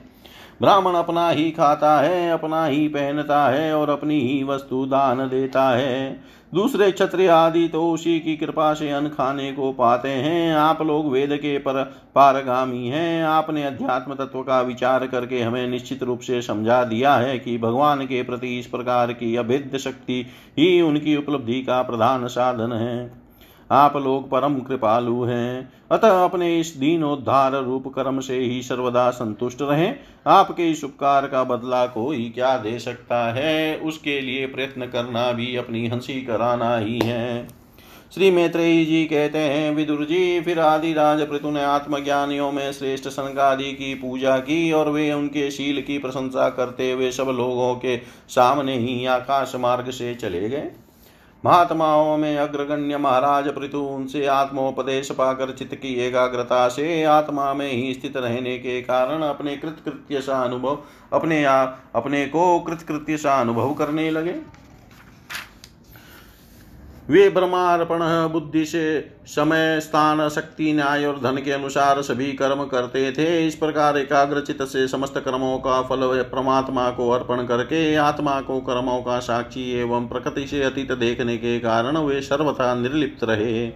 ब्राह्मण अपना ही खाता है, अपना ही पहनता है और अपनी ही वस्तु दान देता है। दूसरे क्षत्रिय आदि तो उसी की कृपा से अन्न खाने को पाते हैं। आप लोग वेद के पर पारगामी हैं। आपने अध्यात्म तत्व का विचार करके हमें निश्चित रूप से समझा दिया है कि भगवान के प्रति इस प्रकार की अभेद्य शक्ति ही उनकी उपलब्धि का प्रधान साधन है। आप लोग परम कृपालु हैं। अतः अपने इस दीनोद्धार रूप कर्म से ही सर्वदा संतुष्ट रहें। आपके इस उपकार का बदला कोई क्या दे सकता है? उसके लिए प्रयत्न करना भी अपनी हँसी कराना ही है। श्री मैत्रेयी जी कहते हैं, विदुर जी, फिर आदि राज पृथु ने आत्मज्ञानियों में श्रेष्ठ संगादि की पूजा की और वे उनके शील की प्रशंसा करते हुए सब लोगों के सामने ही आकाश मार्ग से चले गए। महात्माओं में अग्रगण्य महाराज पृथु उनसे आत्मोपदेश पाकर चित्त की एकाग्रता से आत्मा में ही स्थित रहने के कारण अपने कृतकृत्य सा अनुभव, अपने आप, अपने को कृतकृत्य सा अनुभव करने लगे। वे ब्रह्मार्पण, बुद्धि से, समय, स्थान, शक्ति, न्याय और धन के अनुसार सभी कर्म करते थे। इस प्रकार एकाग्रचित से समस्त कर्मों का फल परमात्मा को अर्पण करके, आत्मा को कर्मों का साक्षी एवं प्रकृति से अतीत देखने के कारण वे सर्वथा निर्लिप्त रहे।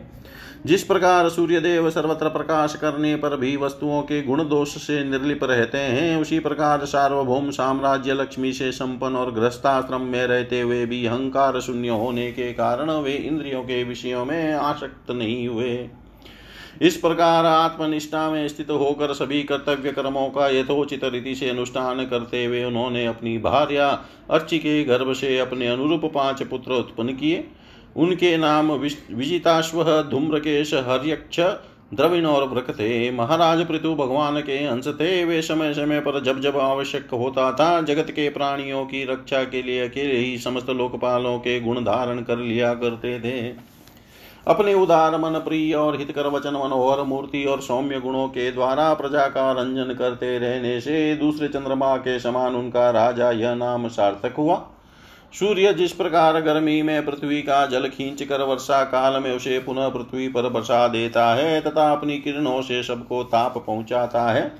जिस प्रकार सूर्य देव सर्वत्र प्रकाश करने पर भी वस्तुओं के गुण दोष से निर्लिप रहते हैं, उसी प्रकार सार्वभौम साम्राज्य लक्ष्मी से संपन्न और गृहस्थाश्रम में रहते हुए भी अहंकार शून्य होने के कारण वे इंद्रियों के विषयों में आसक्त नहीं हुए। इस प्रकार आत्मनिष्ठा में स्थित होकर सभी कर्तव्य कर्मों का यथोचित रीति से अनुष्ठान करते हुए उन्होंने अपनी भार्या अर्ची के गर्भ से अपने अनुरूप पाँच पुत्र उत्पन्न किए। उनके नाम विजिताश्व, धूम्रकेश, हर्यक्ष, द्रविण और व्रक थे महाराज पृथु भगवान के अंश थे। वे समय समय पर जब जब आवश्यक होता था, जगत के प्राणियों की रक्षा के लिए अकेले ही समस्त लोकपालों के गुण धारण कर लिया करते थे। अपने उदार मन, प्रिय और हितकर वचन मनोहर मूर्ति और सौम्य गुणों के द्वारा प्रजा का रंजन करते रहने से दूसरे चंद्रमा के समान उनका राजा यह नाम सार्थक हुआ। सूर्य जिस प्रकार गर्मी में पृथ्वी का जल खींच कर वर्षा काल में उसे पुनः पृथ्वी पर बसा देता है तथा अपनी किरणों से सबको ताप पहुंचाता है।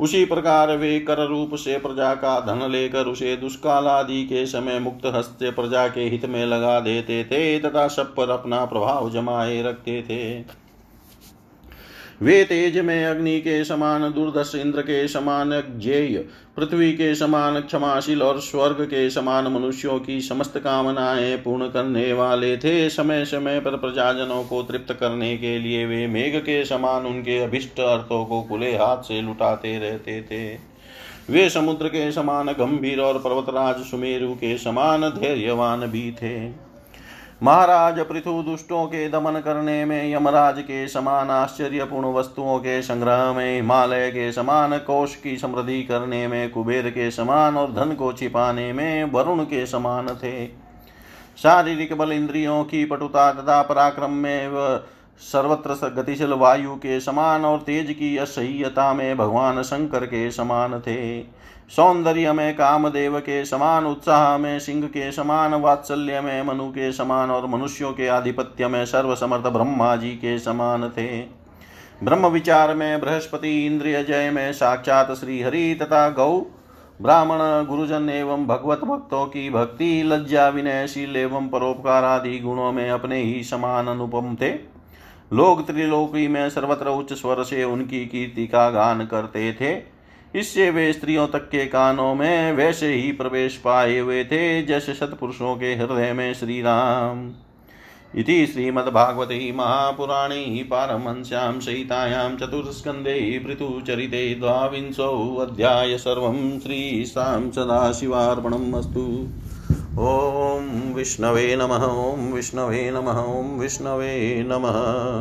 उसी प्रकार वे कर रूप से प्रजा का धन लेकर उसे दुष्काल आदि के समय मुक्त हस्त प्रजा के हित में लगा देते थे तथा सब पर अपना प्रभाव जमाए रखते थे। वे तेज में अग्नि के समान, दुर्दश इंद्र के समान जेय पृथ्वी के समान, क्षमाशील और स्वर्ग के समान मनुष्यों की समस्त कामनाएँ पूर्ण करने वाले थे। समय समय पर प्रजाजनों को तृप्त करने के लिए वे मेघ के समान उनके अभिष्ट अर्थों को खुले हाथ से लुटाते रहते थे। वे समुद्र के समान गंभीर और पर्वतराज सुमेरु के समान धैर्यवान भी थे। महाराज पृथु दुष्टों के दमन करने में, यमराज के समान आश्चर्यपूर्ण वस्तुओं के संग्रह में, हिमालय के समान कोष की समृद्धि करने में, कुबेर के समान और धन को छिपाने में, वरुण के समान थे। शारीरिक बल इंद्रियों की पटुता तथा पराक्रम में व सर्वत्र गतिशील वायु के समान और तेज की असह्यता में भगवान शंकर के समान थे। सौंदर्य में कामदेव के समान उत्साह में सिंह के समान वात्सल्य में मनु के समान और मनुष्यों के आधिपत्य में सर्वसमर्थ ब्रह्मा जी के समान थे। ब्रह्म विचार में बृहस्पति इंद्रिय जय में साक्षात श्री हरि तथा गौ। ब्राह्मण, गुरुजन एवं भगवत भक्तों की भक्ति, लज्जा विनयशील एवं परोपकार आदि गुणों में अपने ही समान अनुपम थे। लोग त्रिलोकी में सर्वत्र उच्च स्वर से उनकी कीर्ति का गान करते थे। इससे वे स्त्रियों तक के कानों में वैसे ही प्रवेश पाए हुए थे, जैसे सतपुरुषों के हृदय में श्री राम इति श्रीमद्भागवते महापुराणे पारमहंस्यां सहितायां चतुर्स्कन्धे पृथुचरिते द्वाविंशोऽध्याय सर्वं श्रीशां सदाशिवार्पणम् अस्तु। ॐ विष्णवे नमः, ॐ विष्णवे नमः, ॐ विष्णवे नमः।